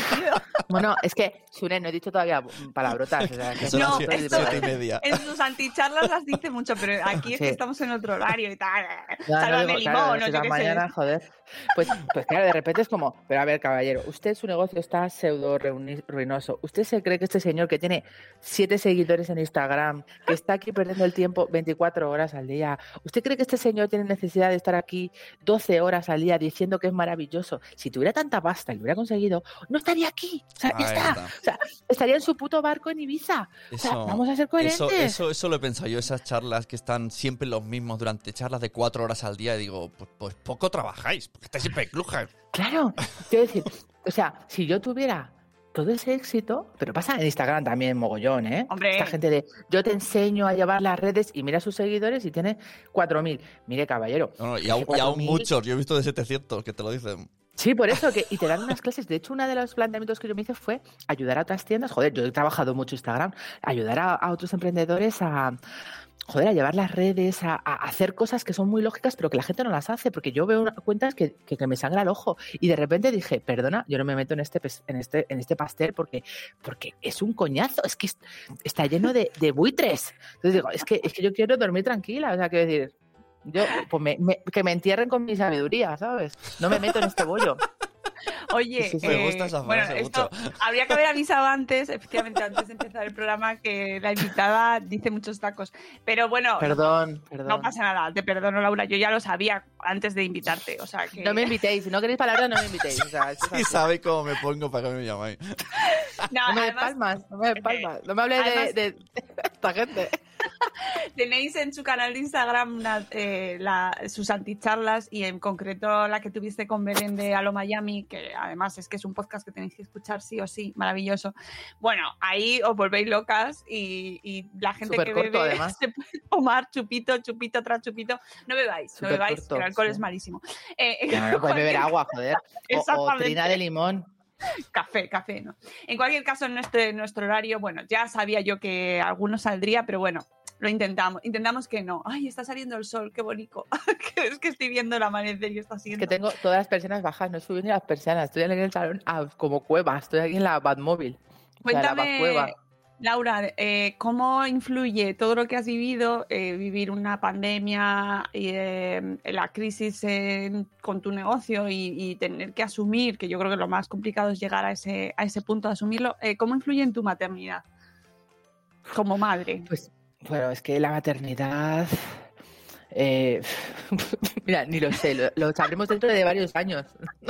un pitido. Bueno, es que, Sune, no he dicho todavía palabrotas. O sea, que No, esto- y media. En sus anticharlas las dice mucho, pero aquí es que estamos en otro horario y tal. Ya, no Sálvame digo, limón, claro, o si yo qué mañana, sé. joder. Pues, pues claro, de repente es como, pero a ver, caballero, usted su negocio está pseudo ruinoso. ¿Usted se cree que este señor que tiene siete seguidores en Instagram, que está aquí perdiendo el tiempo 24 horas al día, ¿usted cree que este señor tiene necesidad de estar aquí 12 horas al día diciendo que es maravilloso? Si tuviera tanta pasta y lo hubiera conseguido, no estaría aquí. O sea, ya Ahí está. O sea, estaría en su puto barco en Ibiza. O sea, Eso- vamos a ser coherentes. Eso, eso, eso lo he pensado yo, esas charlas que están siempre los mismos durante charlas de cuatro horas al día. Y digo, pues, pues poco trabajáis, estáis siempre clujas. Claro, quiero decir, o sea, si yo tuviera todo ese éxito, pero pasa en Instagram también mogollón, ¿eh? Hombre. Esta gente de yo te enseño a llevar las redes y mira a sus seguidores y tiene 4.000. Mire, caballero. No, no, y, aún, que y aún 4.000 muchos, yo he visto de 700 que te lo dicen. Sí, por eso, que, y te dan unas clases. De hecho, uno de los planteamientos que yo me hice fue ayudar a otras tiendas. Joder, yo he trabajado mucho Instagram, ayudar a, a otros emprendedores a. Joder, a llevar las redes, a, hacer cosas que son muy lógicas, pero que la gente no las hace, porque yo veo cuentas que, que, me sangra el ojo. Y de repente dije, perdona, yo no me meto en este, en este, en este pastel porque, porque es un coñazo, es que es- está lleno de, buitres. Entonces digo, es que, es que yo quiero dormir tranquila, o sea, quiero decir, yo, pues me- que me entierren con mi sabiduría, ¿sabes? No me meto en este bollo. Oye, Sí, sí, sí. Me eh, gusta esa bueno, esto mucho. habría que haber avisado antes, efectivamente, antes de empezar el programa, que la invitada dice muchos tacos. Pero bueno, Perdón, perdón. no pasa nada, te perdono, Laura. Yo ya lo sabía antes de invitarte. O sea que. No me invitéis, si no queréis palabras, no me invitéis. O sea, cómo me pongo para que me llamáis. No, No me des además, palmas, no me des palmas. No me hables de esta gente. Tenéis en su canal de Instagram una- eh, la- sus anticharlas y en concreto la que tuviste con Belén de Alo Miami, que además es que es un podcast que tenéis que escuchar sí o sí, maravilloso. Bueno, ahí os volvéis locas y, y la gente Súper que corto, bebe además. se puede tomar chupito, chupito tras chupito. No bebáis, no bebáis, corto, que el alcohol sí. es malísimo. Eh, No, no puedes beber agua, joder. O, o trina de limón. Café, café, ¿no? En cualquier caso, en nuestro, en nuestro horario, bueno, ya sabía yo que alguno saldría, pero bueno, lo intentamos. Intentamos que no. Ay, está saliendo el sol, qué bonito. Es que estoy viendo el amanecer y está Es siendo. que tengo todas las persianas bajas, no subí ni las persianas. Estoy en el salón ah, como cueva, estoy aquí en la Batmóvil. O sea, la Cuéntame, Batcueva. Laura, eh, ¿cómo influye todo lo que has vivido, eh, vivir una pandemia y eh, la crisis con tu negocio y, y tener que asumir, que yo creo que lo más complicado es llegar a ese, a ese punto de asumirlo, eh, ¿cómo influye en tu maternidad como madre? Pues, bueno, es que la maternidad. Eh, mira, ni lo sé, lo, lo sabremos dentro de varios años.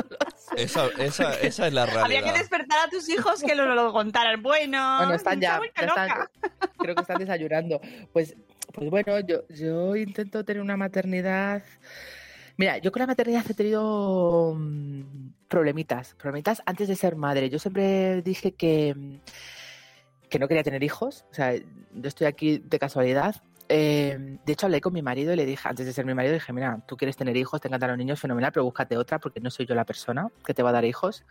Esa, esa, esa es la Había que realidad. despertar a tus hijos que lo, lo contaran. Bueno, Bueno, están ya, están- creo que están desayunando. Pues, pues bueno, yo, yo intento tener una maternidad. Mira, yo con la maternidad he tenido mm, problemitas, problemitas antes de ser madre. Yo siempre dije que, mm, que no quería tener hijos. O sea, yo estoy aquí de casualidad. Eh, de hecho, hablé con mi marido y le dije, antes de ser mi marido, dije, mira, tú quieres tener hijos, te encantan los niños, fenomenal, pero búscate otra porque no soy yo la persona que te va a dar hijos.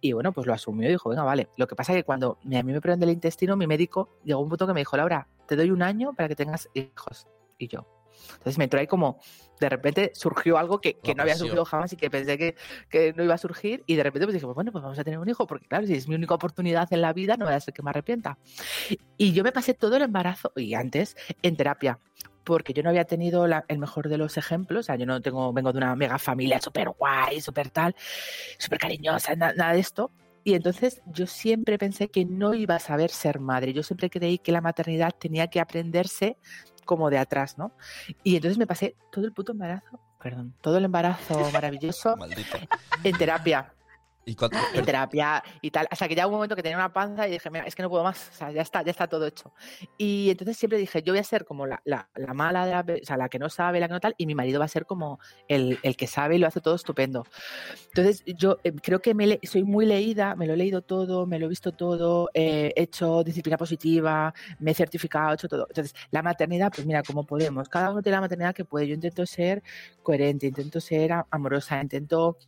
Y bueno, pues lo asumió y dijo, venga, vale. Lo que pasa es que cuando a mí me operan del intestino, mi médico llegó a un punto que me dijo, Laura, te doy un año para que tengas hijos. Y yo. Entonces me entró ahí como, de repente surgió algo que, que no había surgido jamás y que pensé que, que no iba a surgir. Y de repente pues dije, pues bueno, pues vamos a tener un hijo, porque claro, si es mi única oportunidad en la vida, no voy a ser que me arrepienta. Y yo me pasé todo el embarazo y antes en terapia. Porque yo no había tenido la- el mejor de los ejemplos, o sea, yo no tengo, vengo de una mega familia súper guay, súper tal, súper cariñosa, na- nada de esto. Y entonces yo siempre pensé que no iba a saber ser madre. Yo siempre creí que la maternidad tenía que aprenderse como de atrás, ¿no? Y entonces me pasé todo el puto embarazo, perdón, todo el embarazo maravilloso en terapia, ¿Y cuánto- en terapia y tal, hasta que ya hubo un momento que tenía una panza y dije, mira, es que no puedo más, o sea, ya está, ya está todo hecho. Y entonces siempre dije, yo voy a ser como la, la- la mala, de la, o sea, la que no sabe, la que no tal, y mi marido va a ser como el, el que sabe y lo hace todo estupendo. Entonces yo eh, creo que me soy muy leída, me lo he leído todo, me lo he visto todo, eh, he hecho disciplina positiva, me he certificado, he hecho todo. Entonces, la maternidad, pues mira, como podemos, cada uno tiene la maternidad que puede. Yo intento ser coherente, intento ser amorosa, intento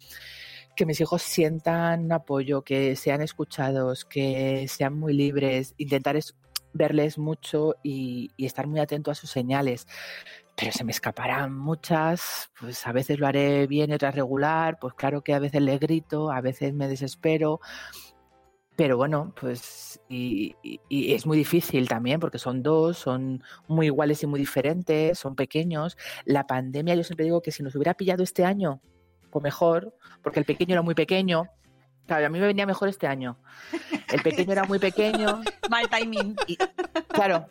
que mis hijos sientan apoyo, que sean escuchados, que sean muy libres, intentar es- verles mucho y, estar muy atento a sus señales. Pero se me escaparán muchas, pues a veces lo haré bien otras regular, pues claro que a veces le grito, a veces me desespero. Pero bueno, pues y es muy difícil también porque son dos, son muy iguales y muy diferentes, son pequeños. La pandemia, yo siempre digo que si nos hubiera pillado este año, mejor, porque el pequeño era muy pequeño. Claro, a mí me venía mejor este año. El pequeño era muy pequeño. Mal timing. Y, claro,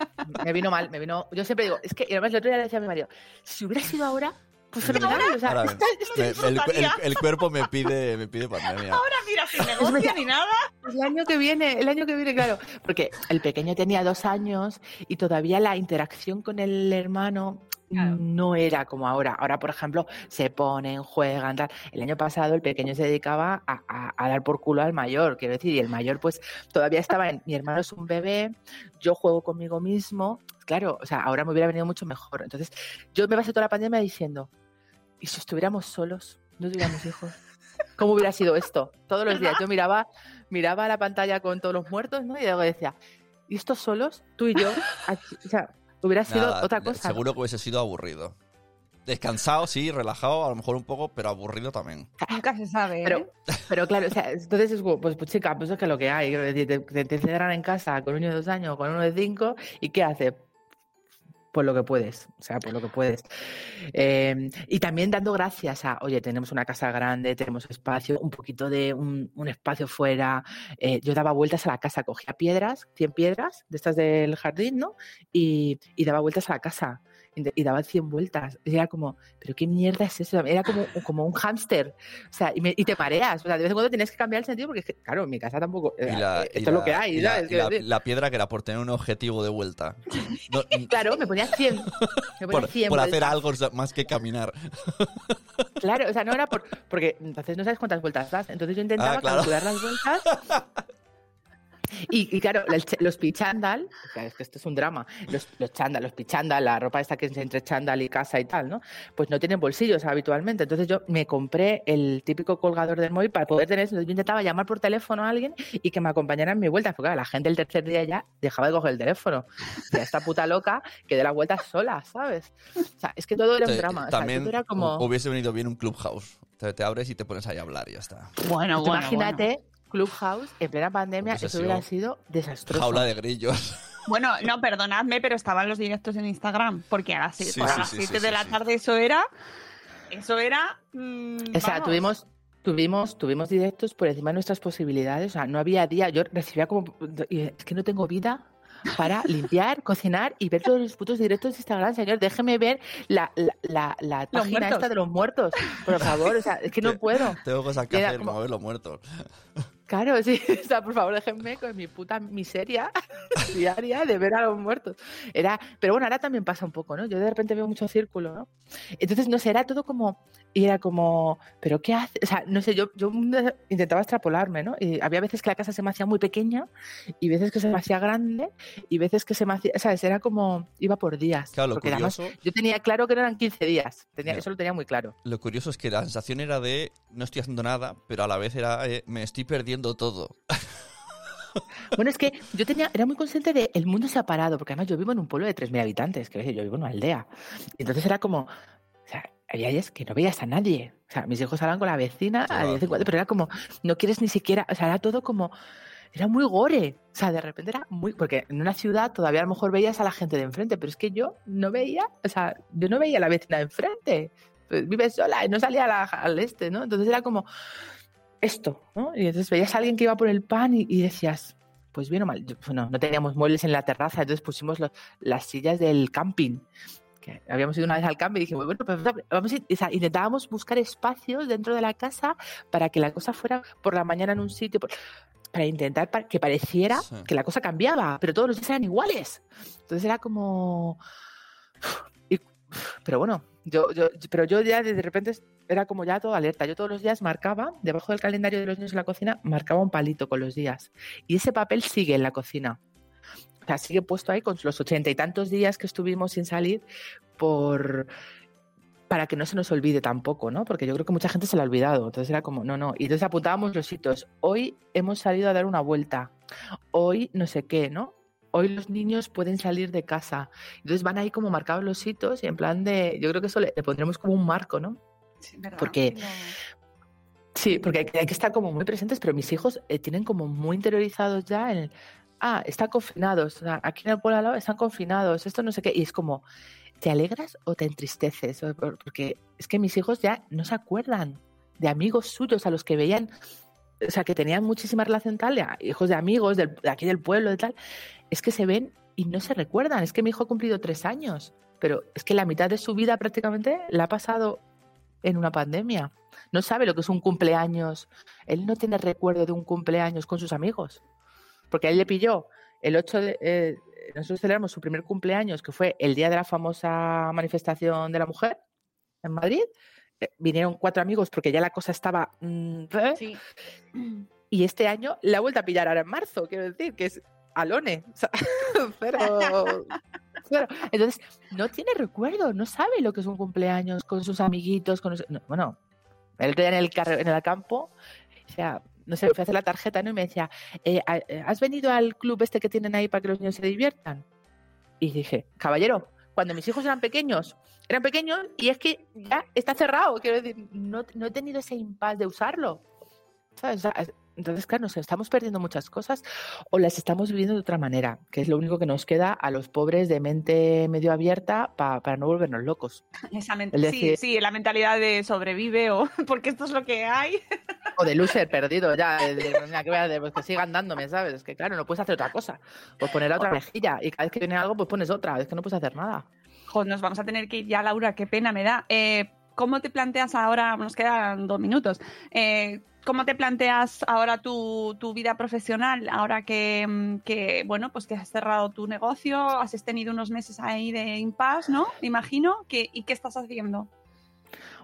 me vino mal, me vino. Yo siempre digo, es que y además el otro día le decía a mi marido, si hubiera sido ahora, pues fenomenal. O sea, Ahora, esta- esta me- el, el- el cuerpo me pide, me pide pandemia. Ahora mira, sin negocio ni nada. El año que viene, el año que viene, claro. Porque el pequeño tenía dos años y todavía la interacción con el hermano No era como ahora. Ahora, por ejemplo, se ponen, juegan, tal. El año pasado el pequeño se dedicaba a dar por culo al mayor, quiero decir, y el mayor pues todavía estaba en, mi hermano es un bebé, yo juego conmigo mismo. Claro, o sea, ahora me hubiera venido mucho mejor. Entonces, yo me pasé toda la pandemia diciendo, ¿y si estuviéramos solos? No tuviéramos hijos. ¿Cómo hubiera sido esto? Todos los días yo miraba, miraba la pantalla con todos los muertos, ¿no? Y luego decía, ¿y estos solos? Tú y yo. aquí?". o sea, hubiera sido otra cosa. Seguro que hubiese sido aburrido. Descansado, sí, relajado, a lo mejor un poco, pero aburrido también. Nunca se sabe. ¿eh? Pero, pero claro, o sea, entonces es como, pues, pues chica, pues es que lo que hay. Te, te, en casa con un niño de dos años, con uno de cinco, ¿y qué hace? Pues lo que puedes, o sea, pues lo que puedes. Eh, y también dando gracias a, oye, tenemos una casa grande, tenemos espacio, un poquito de un, un espacio fuera. Eh, yo daba vueltas a la casa, cogía piedras, 100 piedras de estas del jardín, ¿no? Y, y daba vueltas a la casa. Y daba 100 vueltas. Y era como, ¿pero qué mierda es eso? Era como, como un hámster. O sea, y, me- y te mareas. O sea, de vez en cuando tienes que cambiar el sentido porque, es que, claro, en mi casa tampoco. Y eh, la, eh, esto es lo la- que hay, y la- la- la piedra que era por tener un objetivo de vuelta. No, Claro, me ponía 100. Me ponía por 100 por hacer algo más que caminar. Claro, o sea, no era por. Porque entonces no sabes cuántas vueltas das. Entonces yo intentaba Ah, claro. calcular las vueltas. Y, y claro, los pichándal, claro, es que esto es un drama, los, los chándal, los pichándal, la ropa esta que es entre chándal y casa y tal, ¿no? Pues no tienen bolsillos habitualmente. Entonces yo me compré el típico colgador del móvil para poder tener eso. Entonces yo intentaba llamar por teléfono a alguien y que me acompañara en mi vuelta. Porque claro, la gente el tercer día ya dejaba de coger el teléfono. Ya esta puta loca que de las vueltas sola, ¿sabes? O sea, es que todo era un drama. O sea, También era como... hu- hubiese venido bien un clubhouse. Te, te abres y te pones ahí a hablar y ya está. Bueno, bueno. imagínate, Clubhouse, en plena pandemia, Hubiese eso hubiera sido desastroso. Jaula de grillos. Bueno, no, perdonadme, pero estaban los directos en Instagram, porque a las, seis- Sí, por a sí, las sí, 7 sí, de la sí. tarde eso era. Eso era. mm, O sea, vamos. tuvimos, tuvimos, tuvimos directos por encima de nuestras posibilidades. O sea, no había día. Yo recibía como. Es que no tengo vida para limpiar, cocinar y ver todos los putos directos de Instagram, señor. Déjeme ver la, la, la, la página muertos. esta de los muertos. Por favor, o sea, es que no puedo. Tengo cosas que Era hacer, como- mover los muertos. Claro, sí. O sea, por favor, déjenme con mi puta miseria diaria de ver a los muertos. Era, pero bueno, ahora también pasa un poco, ¿no? Yo de repente veo mucho círculo, ¿no? Entonces, no sé, era todo como, y era como, ¿pero qué hace? O sea, no sé, yo, yo intentaba extrapolarme, ¿no? Y había veces que la casa se me hacía muy pequeña y veces que se me hacía grande y veces que se me hacía, ¿sabes? Era como, iba por días. Claro, lo porque además curioso- yo tenía claro que no eran 15 días. Tenía, Ya. eso lo tenía muy claro. Lo curioso es que la sensación era de no estoy haciendo nada, pero a la vez era eh, me estoy perdiendo todo. Bueno, es que yo tenía, era muy consciente de el mundo se ha parado, porque además yo vivo en un pueblo de 3.000 habitantes, que yo vivo en una aldea. Entonces era como, o sea, había días que no veías a nadie. O sea, mis hijos hablaban con la vecina a vez en cuando, pero era como, no quieres ni siquiera, o sea, era todo como, era muy gore. O sea, de repente era muy, porque en una ciudad todavía a lo mejor veías a la gente de enfrente, pero es que yo no veía, o sea, yo no veía a la vecina de enfrente. Pues vive sola y no salía a la- al este, ¿no? Entonces era como esto, ¿no? Y entonces veías a alguien que iba por el pan y, y decías, pues bien o mal, bueno, no teníamos muebles en la terraza, entonces pusimos los- las sillas del camping. Que habíamos ido una vez al camping y dijimos, bueno, pues vamos a ir- o sea, intentábamos buscar espacios dentro de la casa para que la cosa fuera por la mañana en un sitio, por- para intentar que pareciera Sí. que la cosa cambiaba, pero todos los días eran iguales. Entonces era como... y- pero bueno, yo, yo, pero yo ya de repente era como ya todo alerta. Yo todos los días marcaba, debajo del calendario de los niños en la cocina, marcaba un palito con los días. Y ese papel sigue en la cocina. O sea, sigue puesto ahí con los ochenta y tantos días que estuvimos sin salir por para que no se nos olvide tampoco, ¿no? Porque yo creo que mucha gente se lo ha olvidado. Entonces era como, no, no. Y entonces apuntábamos los hitos. Hoy hemos salido a dar una vuelta. Hoy no sé qué, ¿no? Hoy los niños pueden salir de casa. Entonces van ahí como marcados los hitos y en plan de, yo creo que eso le, le pondremos como un marco, ¿no? Sí, ¿verdad? porque- No. Sí, porque hay que, hay que estar como muy presentes, pero mis hijos eh, tienen como muy interiorizados ya el, ah, están confinados, sea, aquí en el pueblo al lado están confinados, esto no sé qué, y es como, ¿te alegras o te entristeces? Porque es que mis hijos ya no se acuerdan de amigos suyos a los que veían, o sea, que tenían muchísima relación tal, hijos de amigos de aquí del pueblo, de tal, es que se ven y no se recuerdan. Es que mi hijo ha cumplido tres años, pero es que la mitad de su vida prácticamente la ha pasado en una pandemia. No sabe lo que es un cumpleaños. Él no tiene recuerdo de un cumpleaños con sus amigos. Porque él le pilló el 8 de... eh, nosotros celebramos su primer cumpleaños, que fue el día de la famosa manifestación de la mujer en Madrid. Eh, vinieron cuatro amigos porque ya la cosa estaba... mm. Sí. Y este año la ha vuelto a pillar ahora en marzo, quiero decir, que es Alone. O sea, cero, cero. Entonces, no tiene recuerdo, no sabe lo que es un cumpleaños con sus amiguitos. Con los- no, bueno, el día en el, en el campo, o sea, no sé, fui a hacer la tarjeta ¿no? y me decía, eh, eh, ¿has venido al club este que tienen ahí para que los niños se diviertan? Y dije, caballero, cuando mis hijos eran pequeños, eran pequeños y es que ya está cerrado. Quiero decir, no, no he tenido ese impasse de usarlo. ¿Sabes? O sea, entonces, claro, nos estamos perdiendo muchas cosas o las estamos viviendo de otra manera, que es lo único que nos queda a los pobres de mente medio abierta pa- para no volvernos locos. Esa El sí, decir- sí, la mentalidad de sobrevive o porque esto es lo que hay. O de loser perdido, ya. de- de- mira, ¿qué voy a hacer? Pues que sigan dándome, ¿sabes? Es que, claro, no puedes hacer otra cosa. Pues poner la otra mejilla y cada vez que viene algo, pues pones otra. Es que no puedes hacer nada. Joder, nos vamos a tener que ir ya, Laura, qué pena me da. Eh, ¿Cómo te planteas ahora, nos quedan dos minutos, eh, ¿cómo te planteas ahora tu, tu vida profesional? Ahora que, mm, que, bueno, pues que has cerrado tu negocio, has tenido unos meses ahí de impasse, ¿no? Me imagino. ¿Qué, ¿Y qué estás haciendo?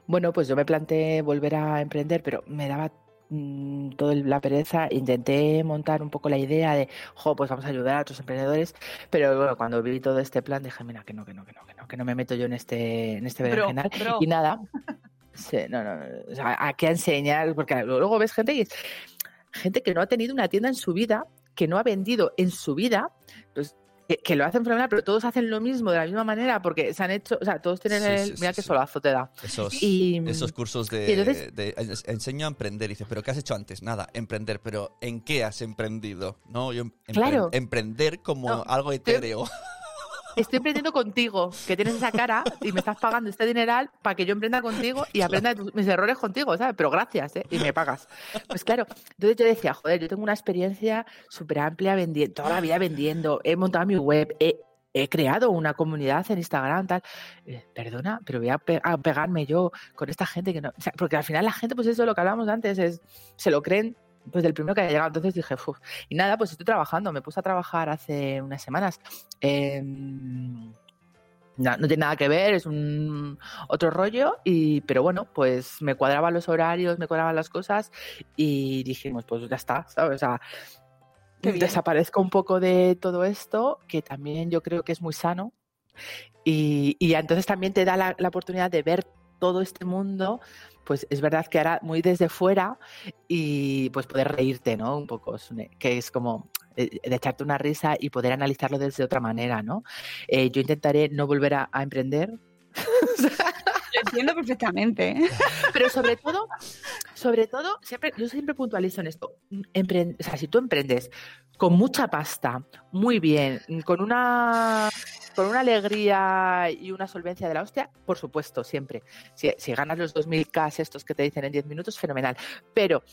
Bueno, pues yo me planteé volver a emprender, pero me daba mm, toda la pereza. Intenté montar un poco la idea de, jo, pues vamos a ayudar a otros emprendedores. Pero bueno, cuando vi todo este plan, dije, mira, que no, que no, que no, que no, que no me meto yo en este, en este berenjenal. Y nada. Sí, no, no, no, o sea, a qué enseñar, porque luego ves gente y es gente que no ha tenido una tienda en su vida, que no ha vendido en su vida, pues que, que lo hacen fenomenal, pero todos hacen lo mismo de la misma manera porque se han hecho, o sea, todos tienen Sí, el, sí, mira sí, qué solazo te da. Esos, Y, esos cursos de, y entonces- de- ens- enseño a emprender. Dices, ¿pero qué has hecho antes? Nada, emprender. ¿Pero en qué has emprendido? No, yo em- empre- Claro. emprender como No, algo etéreo. Estoy emprendiendo contigo, que tienes esa cara y me estás pagando este dineral para que yo emprenda contigo y aprenda mis errores contigo, ¿sabes? Pero gracias, ¿eh? Y me pagas. Pues claro, entonces yo decía, joder, yo tengo una experiencia súper amplia vendiendo, toda la vida vendiendo, he montado mi web, he, creado una comunidad en Instagram, tal. Eh, perdona, pero voy a, pe- a pegarme yo con esta gente que no. porque al final la gente, pues eso, lo que hablábamos antes, es se lo creen. Pues del primero que haya llegado, entonces dije, "Uf". y nada, pues estoy trabajando, me puse a trabajar hace unas semanas. Em, no, no tiene nada que ver, es un otro rollo, y, pero bueno, pues me cuadraban los horarios, me cuadraban las cosas y dijimos, pues ya está, ¿sabes? O sea, desaparezco un poco de todo esto, que también yo creo que es muy sano, y, y entonces también te da la, la oportunidad de ver todo este mundo, pues es verdad que ahora muy desde fuera y pues poder reírte, ¿no? Un poco, que es como eh, de echarte una risa y poder analizarlo desde otra manera, ¿no? Eh, yo intentaré no volver a, a emprender, Lo entiendo perfectamente. ¿eh? pero sobre todo, sobre todo, siempre, yo siempre puntualizo en esto. O sea, si tú emprendes con mucha pasta, muy bien, con una con una alegría y una solvencia de la hostia, por supuesto, siempre. Si, si ganas los 2000K estos que te dicen en 10 minutos, fenomenal. Pero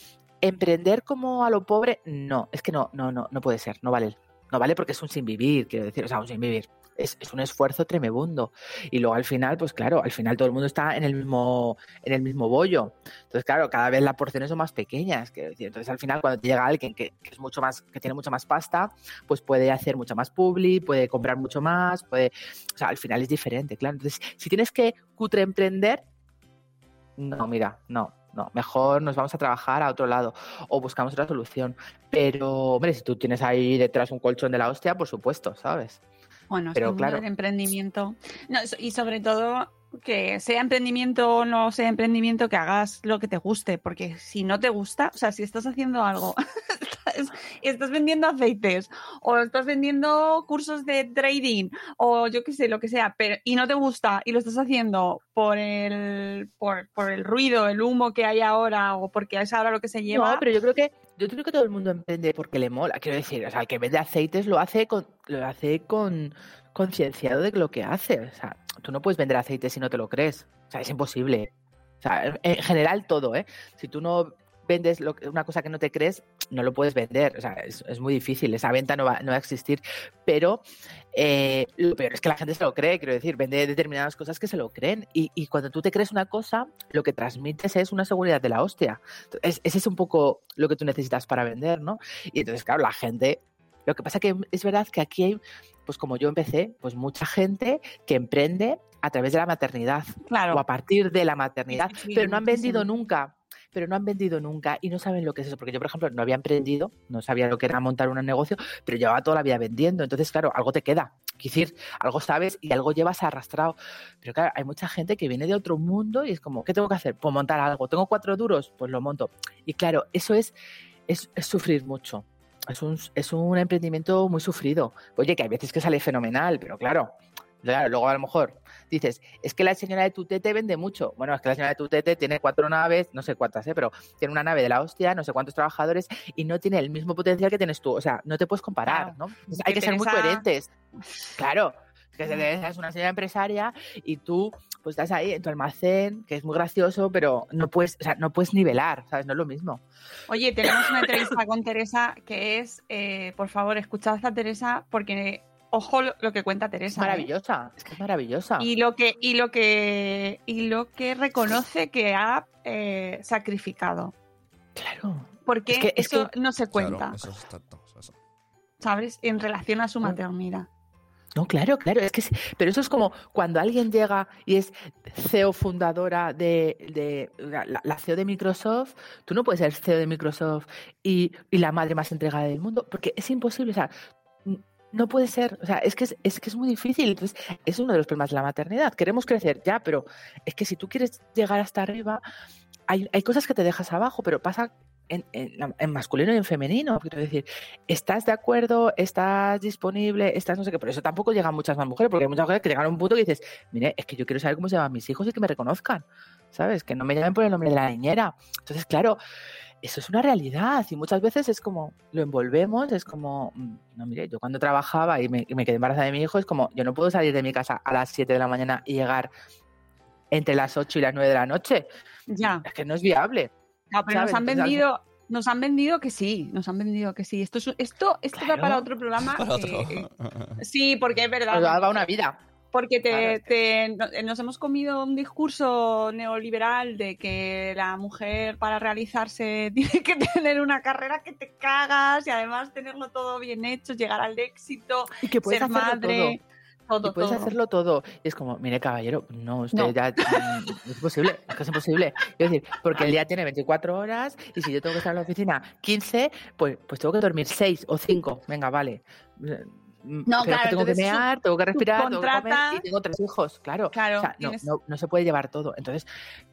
emprender como a lo pobre, no, es que no, no, no, no puede ser, no vale. No vale porque es un sin vivir, quiero decir, o sea, un sin vivir. Es, es un esfuerzo tremebundo. Y luego al final, pues claro, al final todo el mundo está en el mismo, en el mismo bollo. Entonces, claro, cada vez las porciones son más pequeñas. Entonces, al final, cuando te llega alguien que, que es mucho más, que tiene mucha más pasta, pues puede hacer mucha más publi, puede comprar mucho más, puede. O sea, al final es diferente, claro. Entonces, si tienes que cutre emprender, no, mira, no. No, mejor nos vamos a trabajar a otro lado o buscamos otra solución. Pero, hombre, si tú tienes ahí detrás un colchón de la hostia, por supuesto, ¿sabes? Bueno, Pero es que el mundo claro. del emprendimiento. No, so- y sobre todo que sea emprendimiento o no sea emprendimiento, que hagas lo que te guste, porque si no te gusta, o sea, si estás haciendo algo, estás vendiendo aceites o estás vendiendo cursos de trading o yo qué sé, lo que sea, pero y no te gusta y lo estás haciendo por el por, por el ruido, el humo que hay ahora o porque es ahora lo que se lleva. No, pero yo creo que yo creo que todo el mundo emprende porque le mola. Quiero decir, o sea, el que vende aceites lo hace con lo hace con concienciado de lo que hace. O sea, tú no puedes vender aceite si no te lo crees. O sea, es imposible. O sea, en general todo, ¿eh? Si tú no vendes lo una cosa que no te crees, no lo puedes vender. O sea, es, es muy difícil. Esa venta no va, no va a existir. Pero eh, lo peor es que la gente se lo cree. Quiero decir, vende determinadas cosas que se lo creen. Y, y cuando tú te crees una cosa, lo que transmites es una seguridad de la hostia. Es- ese es un poco lo que tú necesitas para vender, ¿no? Y entonces, claro, la gente. Lo que pasa que es verdad que aquí hay, pues como yo empecé, pues mucha gente que emprende a través de la maternidad claro. o a partir de la maternidad, Sí, sí, pero no han vendido muchísimo. nunca. Pero no han vendido nunca y no saben lo que es eso. Porque yo, por ejemplo, no había emprendido, no sabía lo que era montar un negocio, pero llevaba toda la vida vendiendo. Entonces, claro, algo te queda. Decir, algo sabes y algo llevas arrastrado. Pero claro, hay mucha gente que viene de otro mundo y es como, ¿qué tengo que hacer? Pues montar algo. ¿Tengo cuatro duros? Pues lo monto. Y claro, eso es, es, es sufrir mucho. Es un, es un emprendimiento muy sufrido. Oye, que hay veces que sale fenomenal, pero claro, claro, luego a lo mejor dices, es que la señora de Tutete vende mucho. Bueno, es que la señora de Tutete tiene cuatro naves, no sé cuántas, ¿eh? pero tiene una nave de la hostia, no sé cuántos trabajadores y no tiene el mismo potencial que tienes tú. O sea, no te puedes comparar, Claro. ¿no? Entonces, hay que ser muy Teresa- coherentes. Claro. Que es una señora empresaria y tú pues estás ahí en tu almacén, que es muy gracioso, pero no puedes, o sea, no puedes nivelar, ¿sabes? No es lo mismo. Oye, tenemos una entrevista con Teresa que es, eh, por favor, escuchad a Teresa porque ojo lo, lo que cuenta Es Teresa. ¿eh? maravillosa, es que es maravillosa. Y lo que, y lo que, y lo que reconoce que ha eh, sacrificado. Claro. Porque Es que- es eso que- no se cuenta, Claro, eso es tanto. eso- ¿sabes? En relación a su maternidad. No, claro, claro, es que sí, pero eso es como cuando alguien llega y es CEO fundadora de, de la, la CEO de Microsoft, tú no puedes ser CEO de Microsoft y, y la madre más entregada del mundo, porque es imposible, o sea, no puede ser, o sea, es que es, es que es muy difícil, entonces es uno de los problemas de la maternidad, queremos crecer ya, pero es que si tú quieres llegar hasta arriba, hay, hay cosas que te dejas abajo, pero pasa en, en en masculino y en femenino, quiero decir, ¿Estás de acuerdo? ¿Estás disponible? ¿Estás no sé qué? Por eso tampoco llegan muchas más mujeres, porque hay muchas mujeres que llegan a un punto que dices, mire, es que yo quiero saber cómo se llaman mis hijos y que me reconozcan, ¿sabes? Que no me llamen por el nombre de la niñera. Entonces, claro, eso es una realidad y muchas veces es como, lo envolvemos, es como, mm, no, mire, yo cuando trabajaba y me, y me quedé embarazada de mi hijo, es como, yo no puedo salir de mi casa a las 7 de la mañana y llegar entre las 8 y las 9 de la noche. Ya. Es que no es viable. No, pero nos han Entonces, vendido, nos han vendido que sí, nos han vendido que sí. Esto es, esto, esto Claro. va para otro programa. Para otro. sí, porque es verdad. Nos una vida. Porque te, Claro, te- no- nos hemos comido un discurso neoliberal de que la mujer para realizarse tiene que tener una carrera que te cagas y además tenerlo todo bien hecho, llegar al éxito, Y que puedes ser hacerlo madre, todo, y puedes todo. hacerlo todo. Y es como, mire, caballero, no, usted No. ya. mm, Es imposible, es que es imposible. Es decir, porque el día tiene 24 horas y si yo tengo que estar en la oficina 15, pues, pues tengo que dormir 6 o 5. Venga, vale. No, claro, que tengo que mear, tengo que respirar, tengo que comer subcontrata- y tengo tres hijos, claro. Claro, O sea, no, tienes- no, no se puede llevar todo. Entonces,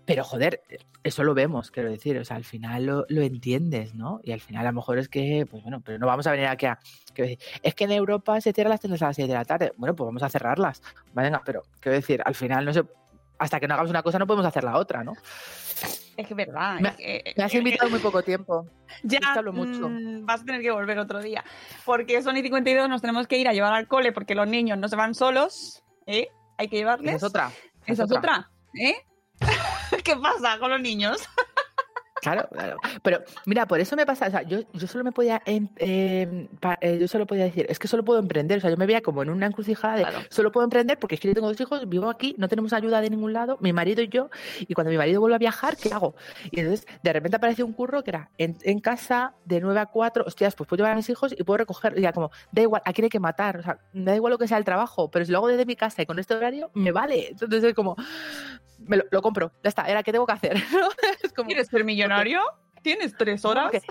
pero joder, eso lo vemos, quiero decir. O sea, al final lo, lo entiendes, ¿no? Y al final a lo mejor es que, pues bueno, pero no vamos a venir aquí a. decir, es que en Europa se cierran las tiendas a las 6 de la tarde. Bueno, pues vamos a cerrarlas. Venga, pero quiero decir, al final no se. Hasta que no hagamos una cosa no podemos hacer la otra, ¿no? Es que es verdad. Me- que- Me has invitado muy poco tiempo. Ya hablo mucho. mm, vas a tener que volver otro día. Porque son y 52, nos tenemos que ir a llevar al cole porque los niños no se van solos. ¿eh? Hay que llevarles. Esa es otra. Esa es otra. ¿eh? ¿Qué pasa con los niños? Claro, claro. Pero mira, por eso me pasa, o sea, yo, yo solo me podía, em- pa- eh, yo solo podía decir, es que solo puedo emprender, o sea, yo me veía como en una encrucijada de, Claro. solo puedo emprender porque es que yo tengo dos hijos, vivo aquí, no tenemos ayuda de ningún lado, mi marido y yo, y cuando mi marido vuelve a viajar, ¿qué hago? Y entonces, de repente aparece un curro que era en, en casa, de 9 a 4, hostias, pues puedo llevar a mis hijos y puedo recoger, y ya como, da igual, a quién hay que matar, o sea, me da igual lo que sea el trabajo, pero si lo hago desde mi casa y con este horario, me vale. Entonces es como, me lo, lo compro, ya está, era qué tengo que hacer. ¿no? Es como, ¿Quieres ser millonario? ¿Tienes tres horas? porque,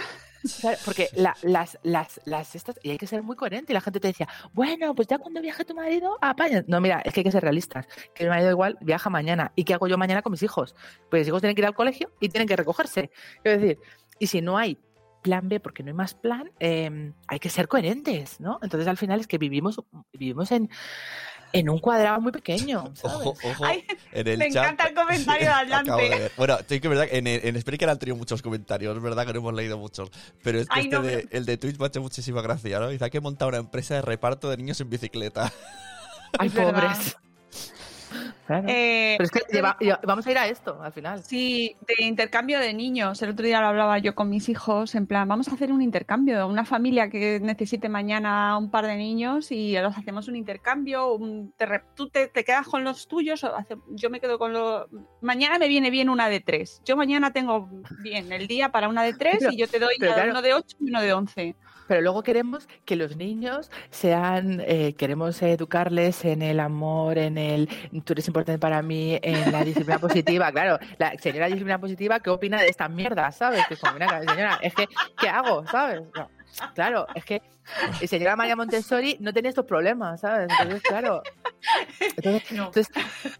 claro, porque la- las, las, las estas, y hay que ser muy coherente. Y la gente te decía, bueno, pues ya cuando viaje tu marido, apaña. No, mira, es que hay que ser realistas. Que mi marido igual viaja mañana. ¿Y qué hago yo mañana con mis hijos? Pues mis hijos tienen que ir al colegio y tienen que recogerse. Es decir, y si no hay plan B porque no hay más plan, eh, hay que ser coherentes, ¿no? Entonces al final es que vivimos, vivimos en, en un cuadrado muy pequeño, ¿sabes? Ojo, ojo. Ay, en el me chat- encanta el comentario de adelante. De. Bueno, sí que es verdad que en, en Spreaker han tenido muchos comentarios, es verdad que no hemos leído muchos. Pero es que Ay, este no, de- el de Twitch me ha hecho muchísima gracia, ¿no? Dice, hay que montar una empresa de reparto de niños en bicicleta. Ay, pobres. Claro. Eh, Pero es que lleva- vamos a ir a esto al final. Sí, de intercambio de niños. El otro día lo hablaba yo con mis hijos, en plan, vamos a hacer un intercambio. Una familia que necesite mañana un par de niños y los hacemos un intercambio. un- te tú te, te quedas con los tuyos, o hace- yo me quedo con los... Mañana me viene bien una de tres. Yo mañana tengo bien el día para una de tres Pero- y yo te doy claro. uno de ocho y uno de once. Pero luego queremos que los niños sean, eh, queremos educarles en el amor, en el tú eres importante para mí, en la disciplina positiva. Claro, la señora disciplina positiva, ¿qué opina de estas mierdas? ¿Sabes? Que es como, mira, señora, es que, ¿qué hago? ¿Sabes? Claro, es que señora María Montessori no tenía estos problemas, ¿sabes? Entonces, claro. Entonces, No. entonces,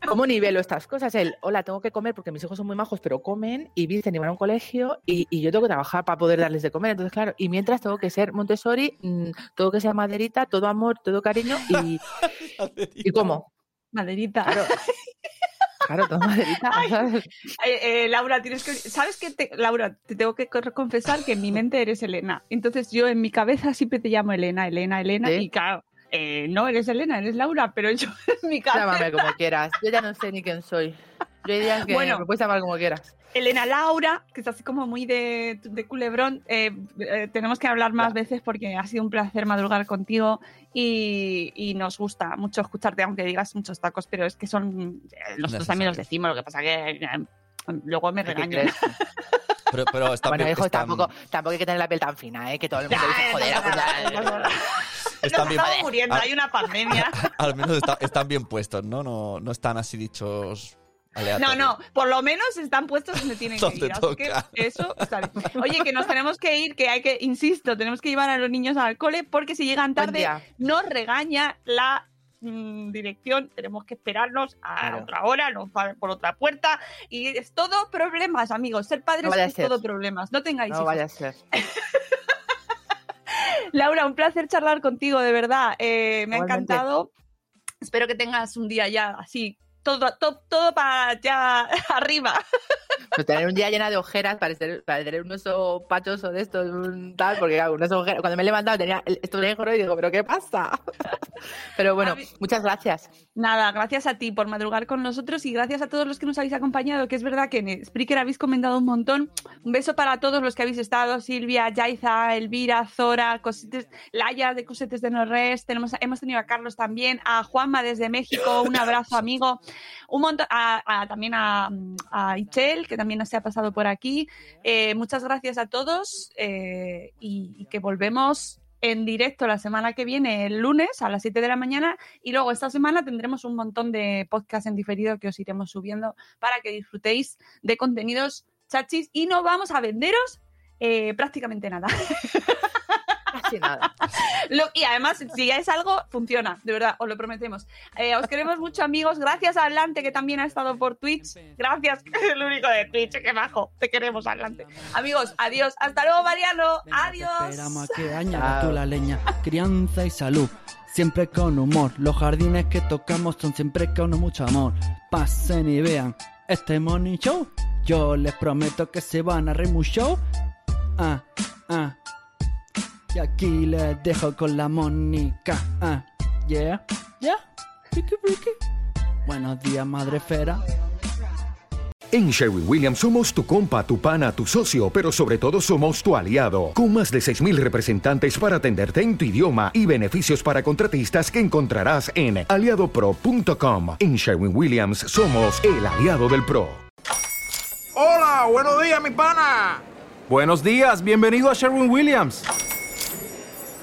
¿cómo nivelo estas cosas? El, hola, tengo que comer porque mis hijos son muy majos, pero comen y visten y van a un colegio y, y yo tengo que trabajar para poder darles de comer. Entonces, claro, y mientras tengo que ser Montessori, mm, tengo que ser maderita, todo amor, todo cariño y, ¿y cómo? Maderita. Claro, claro todo maderita. ¿sabes? Eh, eh, Laura, tienes que. ¿Sabes qué? Te- Laura, te tengo que co- confesar que en mi mente eres Elena. Entonces yo en mi cabeza siempre te llamo Elena, Elena, Elena. ¿Sí? Y claro, eh, no eres Elena, eres Laura, pero yo en mi cabeza. Llámame como quieras. Yo ya no sé ni quién soy. Yo diría que Bueno. me puedes llamar como quieras. Elena Laura, que es así como muy de, de culebrón. eh, eh, tenemos que hablar más veces porque ha sido un placer madrugar contigo y, y nos gusta mucho escucharte, aunque digas muchos tacos, pero es que son. eh, nosotros también los decimos, lo que pasa que. eh, Luego me ¿Qué regañan. Pero, pero está Bueno, bien, hijo, están- tampoco, tampoco hay que tener la piel tan fina, ¿eh? Que todo el mundo dice, joder, Nos están bien- estamos muriendo, Ah. hay una pandemia. Al menos está- están bien puestos, ¿no? ¿no? No están así dichos No, no, por lo menos están puestos donde tienen que ir. Así que eso está bien. Oye, que nos tenemos que ir, que hay que, insisto, tenemos que llevar a los niños al cole porque si llegan tarde nos regaña la mm, dirección. Tenemos que esperarnos a Claro. otra hora, nos va por otra puerta y es todo problemas, amigos. Ser padres No es ser. todo problemas. No tengáis No hijos. vaya a ser. Laura, un placer charlar contigo, de verdad. Eh, me ha encantado. Espero que tengas un día ya así, todo, todo, todo para ya arriba. Pues tener un día llena de ojeras, parecer, parecer un oso pachoso de estos, un tal, porque claro, un oso ojera- cuando me he levantado tenía esto negro y digo, ¿pero qué pasa? Pero bueno, mí- muchas gracias. Nada, gracias a ti por madrugar con nosotros y gracias a todos los que nos habéis acompañado, que es verdad que en Spreaker habéis comentado un montón. Un beso para todos los que habéis estado, Silvia, Yaiza, Elvira, Zora, Cosites, Laia de Cosetes de Norres, tenemos, hemos tenido a Carlos también, a Juanma desde México, un abrazo amigo, un montón, a- también a, a Ichel, que también se ha pasado por aquí. Eh, muchas gracias a todos eh, y, y que volvemos en directo la semana que viene, el lunes a las 7 de la mañana. Y luego esta semana tendremos un montón de podcasts en diferido que os iremos subiendo para que disfrutéis de contenidos chachis y no vamos a venderos eh, prácticamente nada. Casi nada. Lo- y además, si ya es algo, funciona, de verdad, os lo prometemos. Eh, os queremos mucho, amigos. Gracias a Atlante, que también ha estado por Twitch. Gracias, que es el único de Twitch, que bajo. Te queremos, Atlante. Amigos, adiós. Hasta luego, Mariano. Adiós. Esperamos a que añada tú la leña, crianza y salud. Siempre con humor, los jardines que tocamos son siempre con mucho amor. Pasen y vean este morning show. Yo les prometo que se van a reír mucho. Ah, ah. Y aquí les dejo con la Mónica. Ah, yeah, yeah. Ricky, Ricky. Buenos días, madre fera. En Sherwin Williams somos tu compa, tu pana, tu socio, pero sobre todo somos tu aliado, con más de 6.000 representantes para atenderte en tu idioma y beneficios para contratistas que encontrarás en aliadopro.com. En Sherwin Williams somos el aliado del PRO. Hola, buenos días, mi pana. Buenos días, bienvenido a Sherwin Williams.